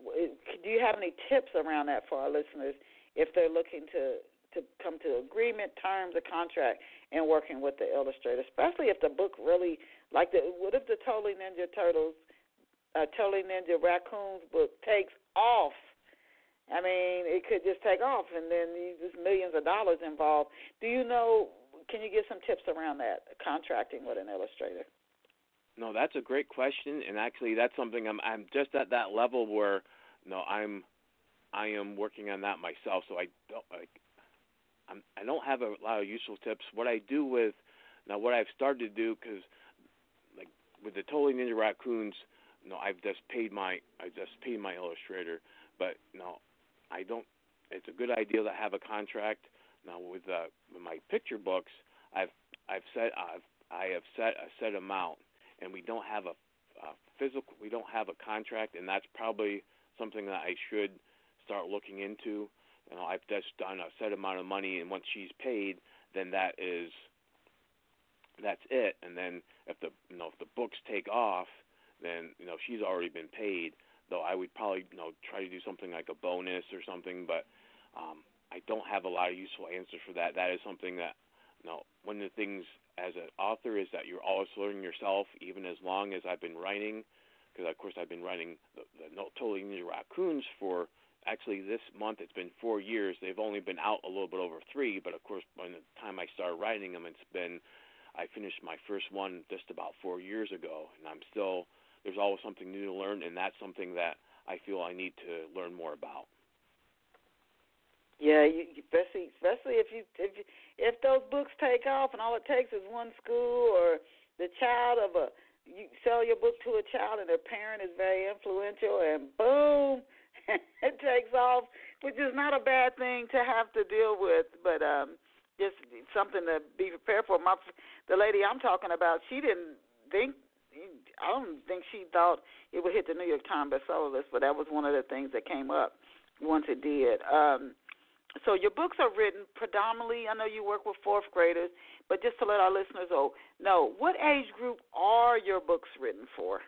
Do you have any tips around that for our listeners if they're looking to to come to agreement, terms, a contract, and working with the illustrator, especially if the book really like the what if the Totally Ninja Turtles, uh, Totally Ninja Raccoons book takes off? I mean, it could just take off, and then there's millions of dollars involved. Do you know? Can you give some tips around that contracting with an illustrator? No, that's a great question, and actually, that's something I'm I'm just at that level where, you know, I'm I am working on that myself. So I don't like I'm, I don't have a lot of useful tips. What I do with now, what I've started to do, because like with the Totally Ninja Raccoons, you know, I've just paid my I just paid my illustrator, but you know, I don't. It's a good idea to have a contract. Now with uh, with my picture books, I've I've set I've I have set a set amount, and we don't have a, a physical we don't have a contract, and that's probably something that I should start looking into. You know, I've just done a set amount of money, and once she's paid, then that is that's it. And then if the you know if the books take off, then you know she's already been paid. Though I would probably you know try to do something like a bonus or something, but um, I don't have a lot of useful answers for that. That is something that you know one of the things as an author is that you're always learning yourself, even as long as I've been writing. Because of course I've been writing the, the Ninja Raccoons for actually this month it's been four years. They've only been out a little bit over three, but of course by the time I started writing them, it's been I finished my first one just about four years ago, and I'm still there's always something new to learn, and that's something that I feel I need to learn more about. Yeah, you, especially especially if you if you, if those books take off and all it takes is one school or the child of a you sell your book to a child and their parent is very influential and boom it takes off, which is not a bad thing to have to deal with, but um just something to be prepared for. My the lady I'm talking about, she didn't think I don't think she thought it would hit the New York Times bestseller list, but that was one of the things that came up once it did. Um, so your books are written predominantly. I know you work with fourth graders, but just to let our listeners know, what age group are your books written for?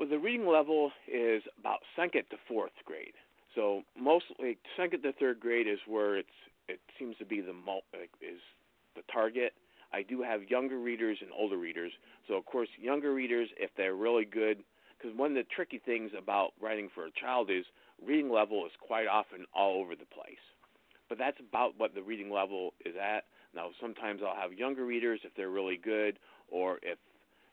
Well, the reading level is about second to fourth grade. So mostly second to third grade is where it's it seems to be the is the target. I do have younger readers and older readers. So of course, younger readers, if they're really good, because one of the tricky things about writing for a child is reading level is quite often all over the place. But that's about what the reading level is at. Now, sometimes I'll have younger readers if they're really good, or if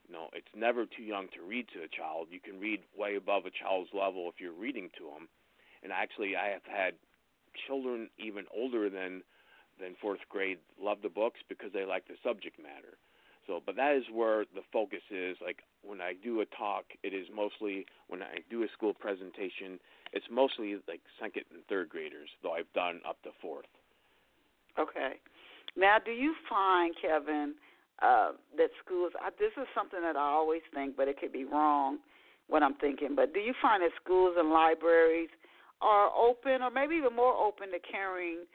you know it's never too young to read to a child. You can read way above a child's level if you're reading to them. And actually, I have had children even older than than fourth grade love the books because they like the subject matter. So, but that is where the focus is. Like when I do a talk, it is mostly when I do a school presentation, it's mostly like second and third graders, though I've done up to fourth. Okay. Now, do you find, Kevin, uh, that schools? I, this is something that I always think, but it could be wrong. What I'm thinking, but do you find that schools and libraries are open, or maybe even more open to carrying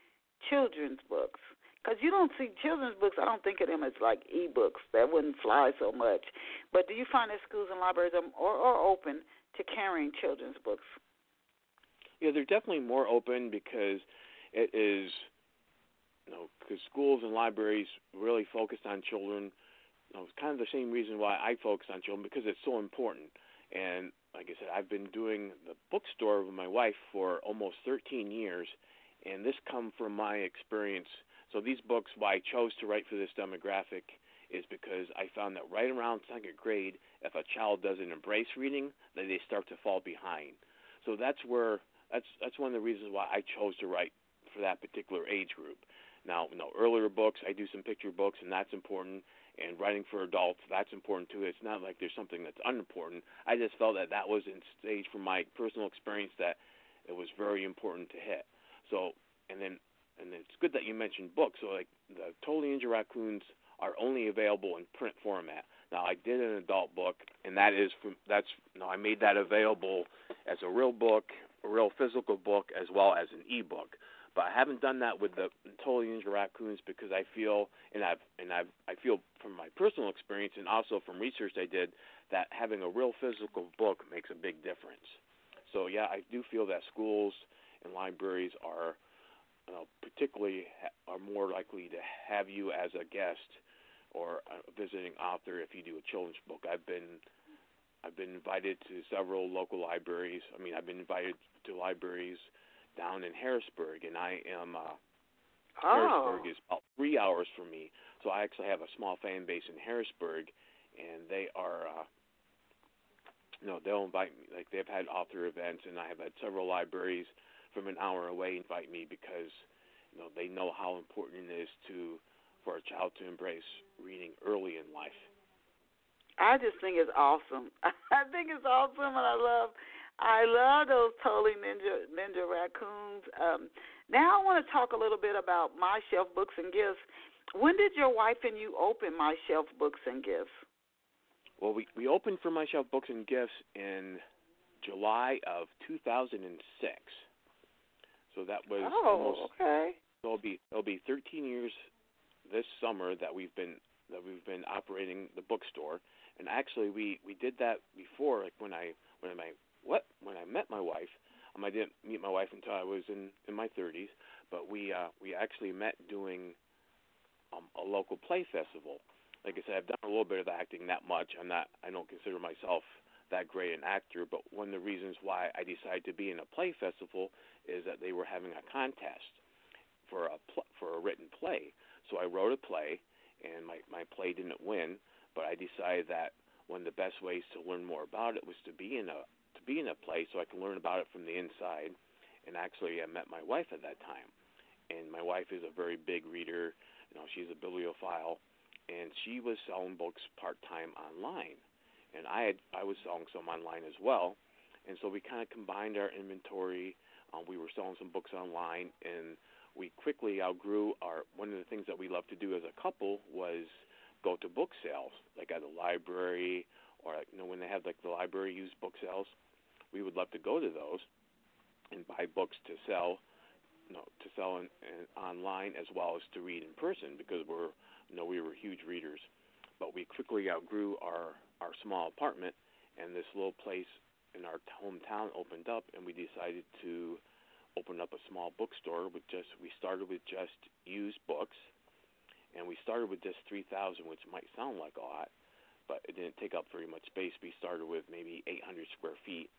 children's books? Because you don't see children's books, I don't think of them as like e-books. That wouldn't fly so much. But do you find that schools and libraries are, are, are open to carrying children's books? Yeah, they're definitely more open because it is, you know, because schools and libraries really focused on children. You know, it's kind of the same reason why I focus on children because it's so important. And like I said, I've been doing the bookstore with my wife for almost 13 years, and this come from my experience. So these books, why I chose to write for this demographic, is because I found that right around second grade, if a child doesn't embrace reading, then they start to fall behind. So that's where that's that's one of the reasons why I chose to write for that particular age group. Now, you know, earlier books, I do some picture books, and that's important. And writing for adults, that's important too. It's not like there's something that's unimportant. I just felt that that was in stage from my personal experience that it was very important to hit. So, and then, and it's good that you mentioned books. So, like the Totally Ninja Raccoons are only available in print format. Now, I did an adult book, and that is from that's you know I made that available as a real book, a real physical book, as well as an e-book. But I haven't done that with the Totally Ninja Raccoons because I feel, and I've and I've I feel from my personal experience and also from research I did that having a real physical book makes a big difference. So yeah, I do feel that schools and libraries are you know, particularly are more likely to have you as a guest or a visiting author if you do a children's book. I've been I've been invited to several local libraries. I mean, I've been invited to libraries down in Harrisburg, and I am. Uh, oh. Harrisburg is about three hours from me, so I actually have a small fan base in Harrisburg, and they are. Uh, you know, they'll invite me. Like they've had author events, and I have had several libraries from an hour away invite me because you know they know how important it is to for a child to embrace reading early in life. I just think it's awesome. I think it's awesome, and I love, I love those totally ninja ninja raccoons. Um, now I want to talk a little bit about my shelf books and gifts. When did your wife and you open my shelf books and gifts? Well, we we opened for my shelf books and gifts in July of 2006. So that was oh, almost. okay. So it'll be it'll be 13 years this summer that we've been that we've been operating the bookstore. And actually, we we did that before, like when I when I what when I met my wife. Um, I didn't meet my wife until I was in in my 30s, but we uh we actually met doing um a local play festival. Like I said, I've done a little bit of acting, not much. I'm not I don't consider myself that great an actor, but one of the reasons why I decided to be in a play festival is that they were having a contest for a pl- for a written play. So I wrote a play, and my my play didn't win, but I decided that one of the best ways to learn more about it was to be in a be in a play, so I can learn about it from the inside. And actually, I met my wife at that time, and my wife is a very big reader. You know, she's a bibliophile, and she was selling books part time online, and I had I was selling some online as well, and so we kind of combined our inventory. Um, we were selling some books online, and we quickly outgrew our. One of the things that we love to do as a couple was go to book sales, like at a library or you know when they have like the library used book sales. We would love to go to those and buy books to sell, you know, to sell in, in, online as well as to read in person because we're you know we were huge readers. But we quickly outgrew our our small apartment, and this little place in our hometown opened up, and we decided to open up a small bookstore with just we started with just used books and we started with just 3000 which might sound like a lot but it didn't take up very much space we started with maybe 800 square feet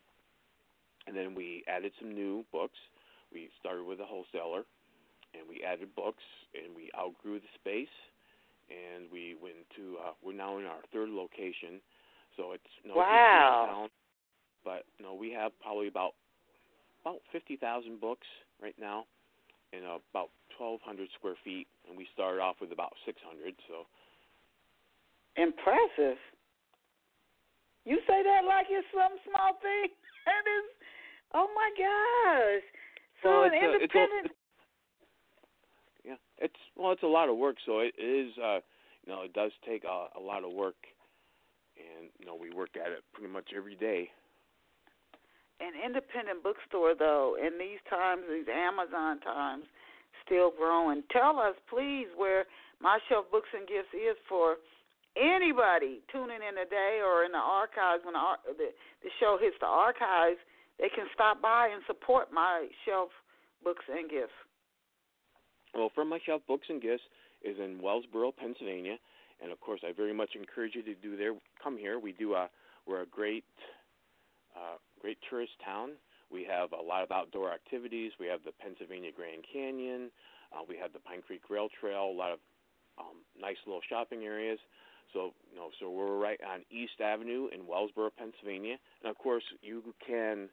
and then we added some new books we started with a wholesaler and we added books and we outgrew the space and we went to uh we're now in our third location so it's no wow. town but no, we have probably about about 50,000 books right now in about 1,200 square feet, and we started off with about 600. So impressive. You say that like it's some small thing. That is, oh my gosh. So well, an it's independent. A, it's a, yeah, it's well, it's a lot of work. So it is, uh, you know, it does take a, a lot of work, and you know, we work at it pretty much every day an independent bookstore though in these times these amazon times still growing tell us please where my shelf books and gifts is for anybody tuning in today or in the archives when the, the, the show hits the archives they can stop by and support my shelf books and gifts well from my shelf books and gifts is in wellsboro pennsylvania and of course i very much encourage you to do there come here we do a we're a great uh, great tourist town. We have a lot of outdoor activities. We have the Pennsylvania Grand Canyon. Uh, we have the Pine Creek Rail Trail. A lot of um, nice little shopping areas. So you know, so we're right on East Avenue in Wellsboro, Pennsylvania. And of course, you can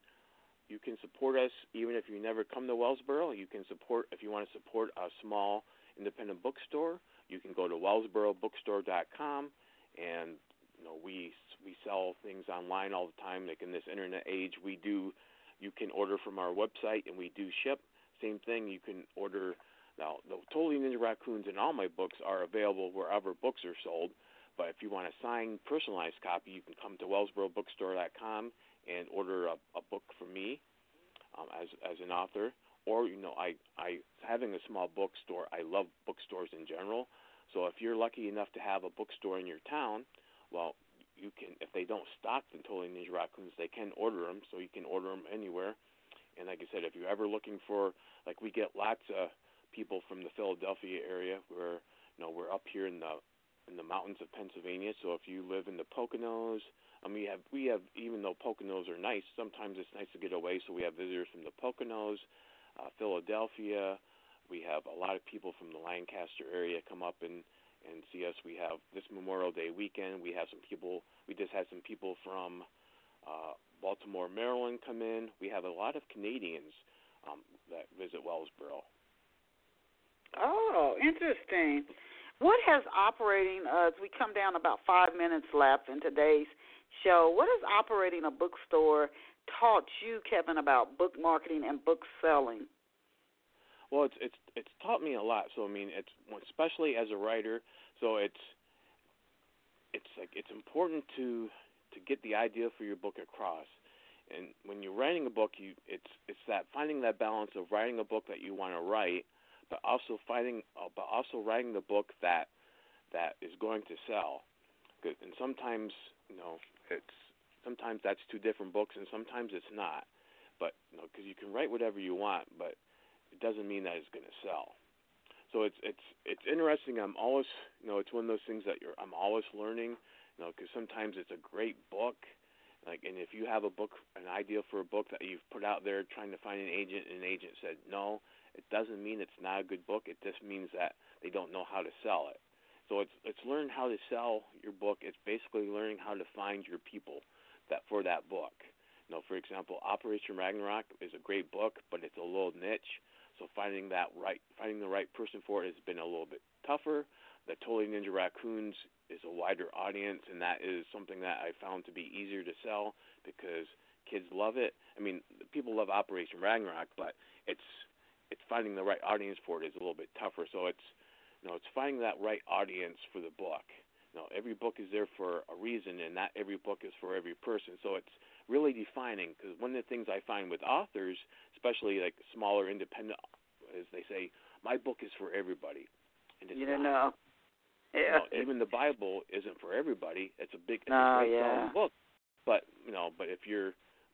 you can support us even if you never come to Wellsboro. You can support if you want to support a small independent bookstore. You can go to wellsborobookstore.com and you know we we sell things online all the time. Like in this internet age, we do. You can order from our website, and we do ship. Same thing. You can order. Now, the Totally Ninja Raccoons and all my books are available wherever books are sold. But if you want a signed, personalized copy, you can come to WellsboroBookstore.com and order a, a book for me um, as as an author. Or you know, I I having a small bookstore. I love bookstores in general. So if you're lucky enough to have a bookstore in your town, well, you can if they don't stock the Totally Ninja Raccoons, they can order them, so you can order them anywhere. And like I said, if you're ever looking for, like we get lots of people from the Philadelphia area, where you know we're up here in the in the mountains of Pennsylvania. So if you live in the Poconos, I mean, we have we have even though Poconos are nice, sometimes it's nice to get away. So we have visitors from the Poconos, uh, Philadelphia. We have a lot of people from the Lancaster area come up and and see us. We have this Memorial Day weekend. We have some people. We just had some people from uh, Baltimore, Maryland come in. We have a lot of Canadians um, that visit Wellsboro. Oh, interesting. What has operating, uh, as we come down about five minutes left in today's show, what has operating a bookstore taught you, Kevin, about book marketing and book selling? Well, it's it's it's taught me a lot. So I mean, it's especially as a writer. So it's it's like it's important to to get the idea for your book across. And when you're writing a book, you it's it's that finding that balance of writing a book that you want to write, but also finding uh, but also writing the book that that is going to sell. And sometimes you know it's sometimes that's two different books, and sometimes it's not. But you know, because you can write whatever you want, but it doesn't mean that it's going to sell. So it's it's it's interesting. I'm always you know it's one of those things that you're I'm always learning. You know, because sometimes it's a great book, like and if you have a book, an idea for a book that you've put out there trying to find an agent, and an agent said no, it doesn't mean it's not a good book. It just means that they don't know how to sell it. So it's it's learn how to sell your book. It's basically learning how to find your people that for that book. You know, for example, Operation Ragnarok is a great book, but it's a little niche. So finding that right, finding the right person for it has been a little bit tougher. The Totally Ninja Raccoons is a wider audience, and that is something that I found to be easier to sell because kids love it. I mean, people love Operation Ragnarok, but it's it's finding the right audience for it is a little bit tougher. So it's you know it's finding that right audience for the book. You know, every book is there for a reason, and not every book is for every person. So it's really defining because one of the things I find with authors, especially like smaller independent, is they say my book is for everybody, and it's you don't know. Yeah. You know, even the Bible isn't for everybody. It's a big, it's no, a yeah. book, but you know, but if you're,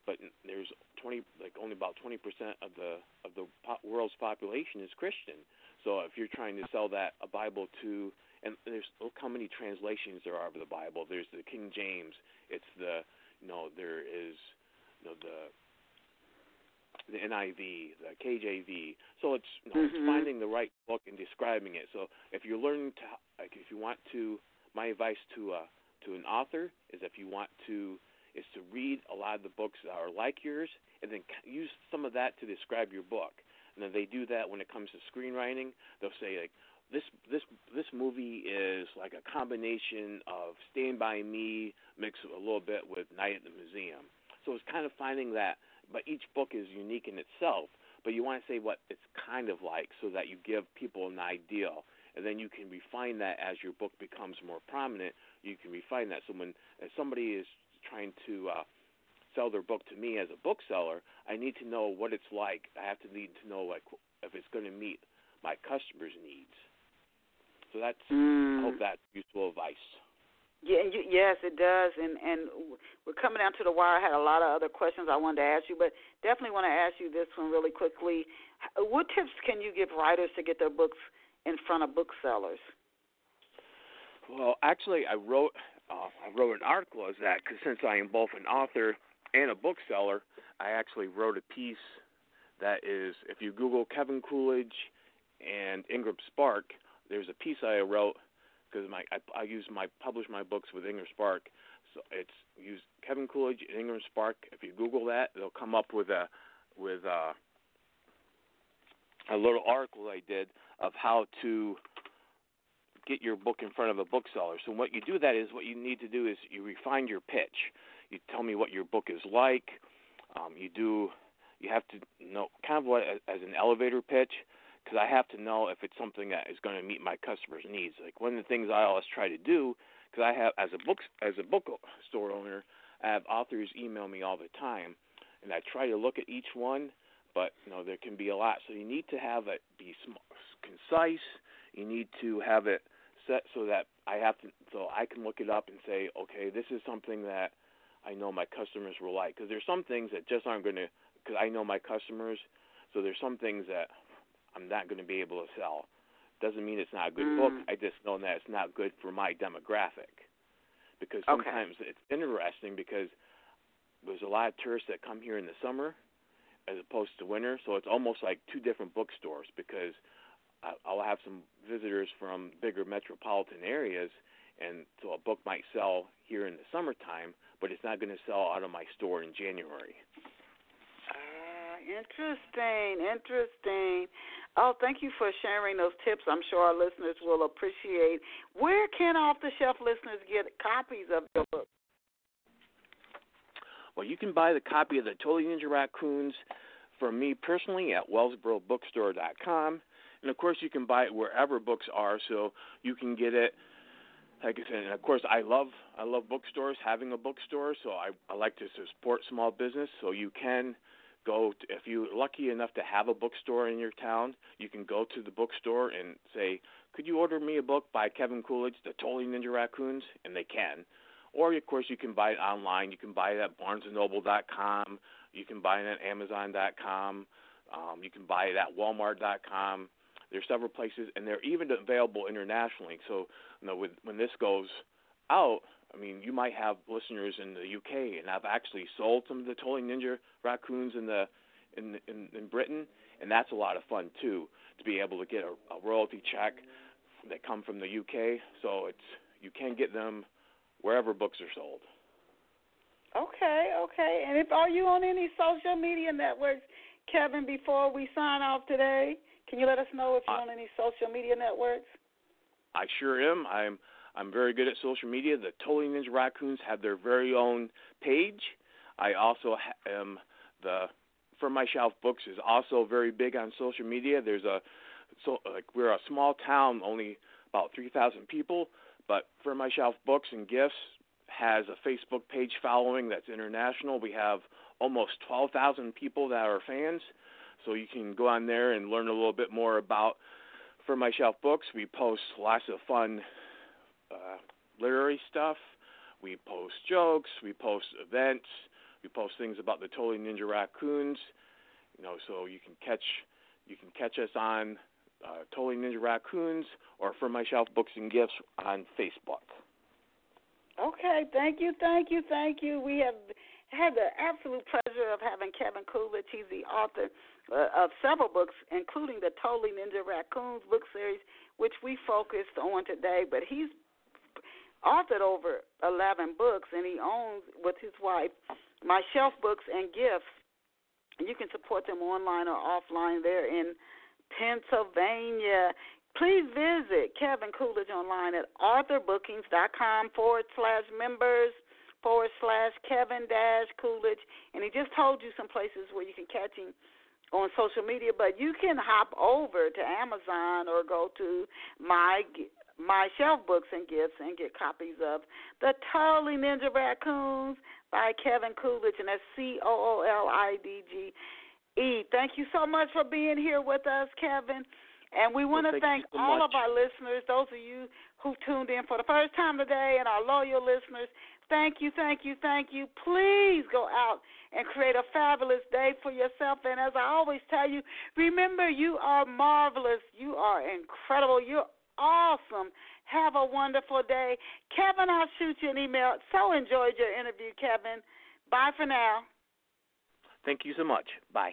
but there's twenty, like only about twenty percent of the of the po- world's population is Christian. So if you're trying to sell that a Bible to, and there's look how many translations there are of the Bible. There's the King James. It's the, you know, there is, you know, the the NIV, the KJV. So it's you know, Mhm. it's finding the right book and describing it. So if you're learning to like if you want to, my advice to uh to an author is if you want to is to read a lot of the books that are like yours and then use some of that to describe your book. And then they do that when it comes to screenwriting. They'll say like this this this movie is like a combination of Stand by Me mixed a little bit with Night at the Museum. So it's kind of finding that, but each book is unique in itself. But you want to say what it's kind of like so that you give people an idea, and then you can refine that as your book becomes more prominent. You can refine that. So when somebody is trying to uh, sell their book to me as a bookseller, I need to know what it's like. I have to need to know like if it's going to meet my customers' needs. So that's I Mm. hope that's useful advice. Yeah, you, yes, it does, and and we're coming down to the wire. I had a lot of other questions I wanted to ask you, but definitely want to ask you this one really quickly. What tips can you give writers to get their books in front of booksellers? Well, actually, I wrote uh, I wrote an article as that because since I am both an author and a bookseller, I actually wrote a piece that is if you Google Kevin Coolidge and Ingram Spark, there's a piece I wrote because my I, I use my publish my books with Ingram Spark. So it's use Kevin Coolidge and Ingram Spark. If you Google that, they'll come up with a with a a little article I did of how to get your book in front of a bookseller. So what you do that is what you need to do is you refine your pitch. You tell me what your book is like. Um, you do you have to know kind of what as an elevator pitch because I have to know if it's something that is going to meet my customers' needs. Like one of the things I always try to do because I have as a book as a bookstore owner, I have authors email me all the time, and I try to look at each one. But you know there can be a lot, so you need to have it be sm- concise. You need to have it set so that I have to so I can look it up and say, okay, this is something that I know my customers will like. Because there's some things that just aren't going to because I know my customers. So there's some things that I'm not going to be able to sell. Doesn't mean it's not a good book. Mm. I just know that it's not good for my demographic. Because Okay. sometimes it's interesting because there's a lot of tourists that come here in the summer as opposed to winter. So it's almost like two different bookstores because I'll have some visitors from bigger metropolitan areas, and so a book might sell here in the summertime, but it's not going to sell out of my store in January. Ah, interesting, interesting. Oh, thank you for sharing those tips. I'm sure our listeners will appreciate. Where can off the shelf listeners get copies of your book? Well, you can buy the copy of the Totally Ninja Raccoons from me personally at wellsborobookstore.com. And of course, you can buy it wherever books are, so you can get it. Like I said, and of course, I love I love bookstores. Having a bookstore, so I, I like to support small business. So you can go to, if you're lucky enough to have a bookstore in your town, you can go to the bookstore and say, "Could you order me a book by Kevin Coolidge, The Totally Ninja Raccoons?" And they can. Or of course, you can buy it online. You can buy it at BarnesandNoble.com. You can buy it at Amazon.com. Um, you can buy it at Walmart.com. There's several places, and they're even available internationally. So, you know, with, when this goes out, I mean, you might have listeners in the UK, and I've actually sold some of the Totally Ninja raccoons in the in in, in Britain, and that's a lot of fun too to be able to get a, a royalty check that come from the UK. So it's you can get them wherever books are sold. Okay, okay. And if are you on any social media networks, Kevin? Before we sign off today, can you let us know if you're uh, on any social media networks? I sure am. I'm I'm very good at social media. The Totally Ninja Raccoons have their very own page. I also am the From My Shelf Books is also very big on social media. There's a so like we're a small town, only about 3,000 people, but From My Shelf Books and Gifts has a Facebook page following that's international. We have almost 12,000 people that are fans. So you can go on there and learn a little bit more about From My Shelf Books. We post lots of fun uh, literary stuff. We post jokes. We post events. We post things about the Totally Ninja Raccoons. You know, so you can catch you can catch us on uh, Totally Ninja Raccoons or From My Shelf Books and Gifts on Facebook. Okay, thank you, thank you, thank you. We have had the absolute pleasure of having Kevin Coolidge. He's the author uh, of several books, including the Totally Ninja Raccoons book series, which we focused on today. But he's authored over 11 books, and he owns, with his wife, My Shelf Books and Gifts. You can support them online or offline. They're in Pennsylvania. Please visit Kevin Coolidge online at authorbookings.com forward slash members forward slash Kevin dash Coolidge. And he just told you some places where you can catch him on social media, but you can hop over to Amazon or go to my my shelf books and gifts and get copies of the Totally Ninja Raccoons by Kevin Coolidge, and that's C O O L I D G E. Thank you so much for being here with us, Kevin. And we want well, to thank, so all much. of our listeners, those of you who tuned in for the first time today, and our loyal listeners. Thank you, thank you, thank you. Please go out and create a fabulous day for yourself. And as I always tell you, remember you are marvelous. You are incredible. You're awesome. Have a wonderful day. Kevin, I'll shoot you an email. So enjoyed your interview, Kevin. Bye for now. Thank you so much. Bye.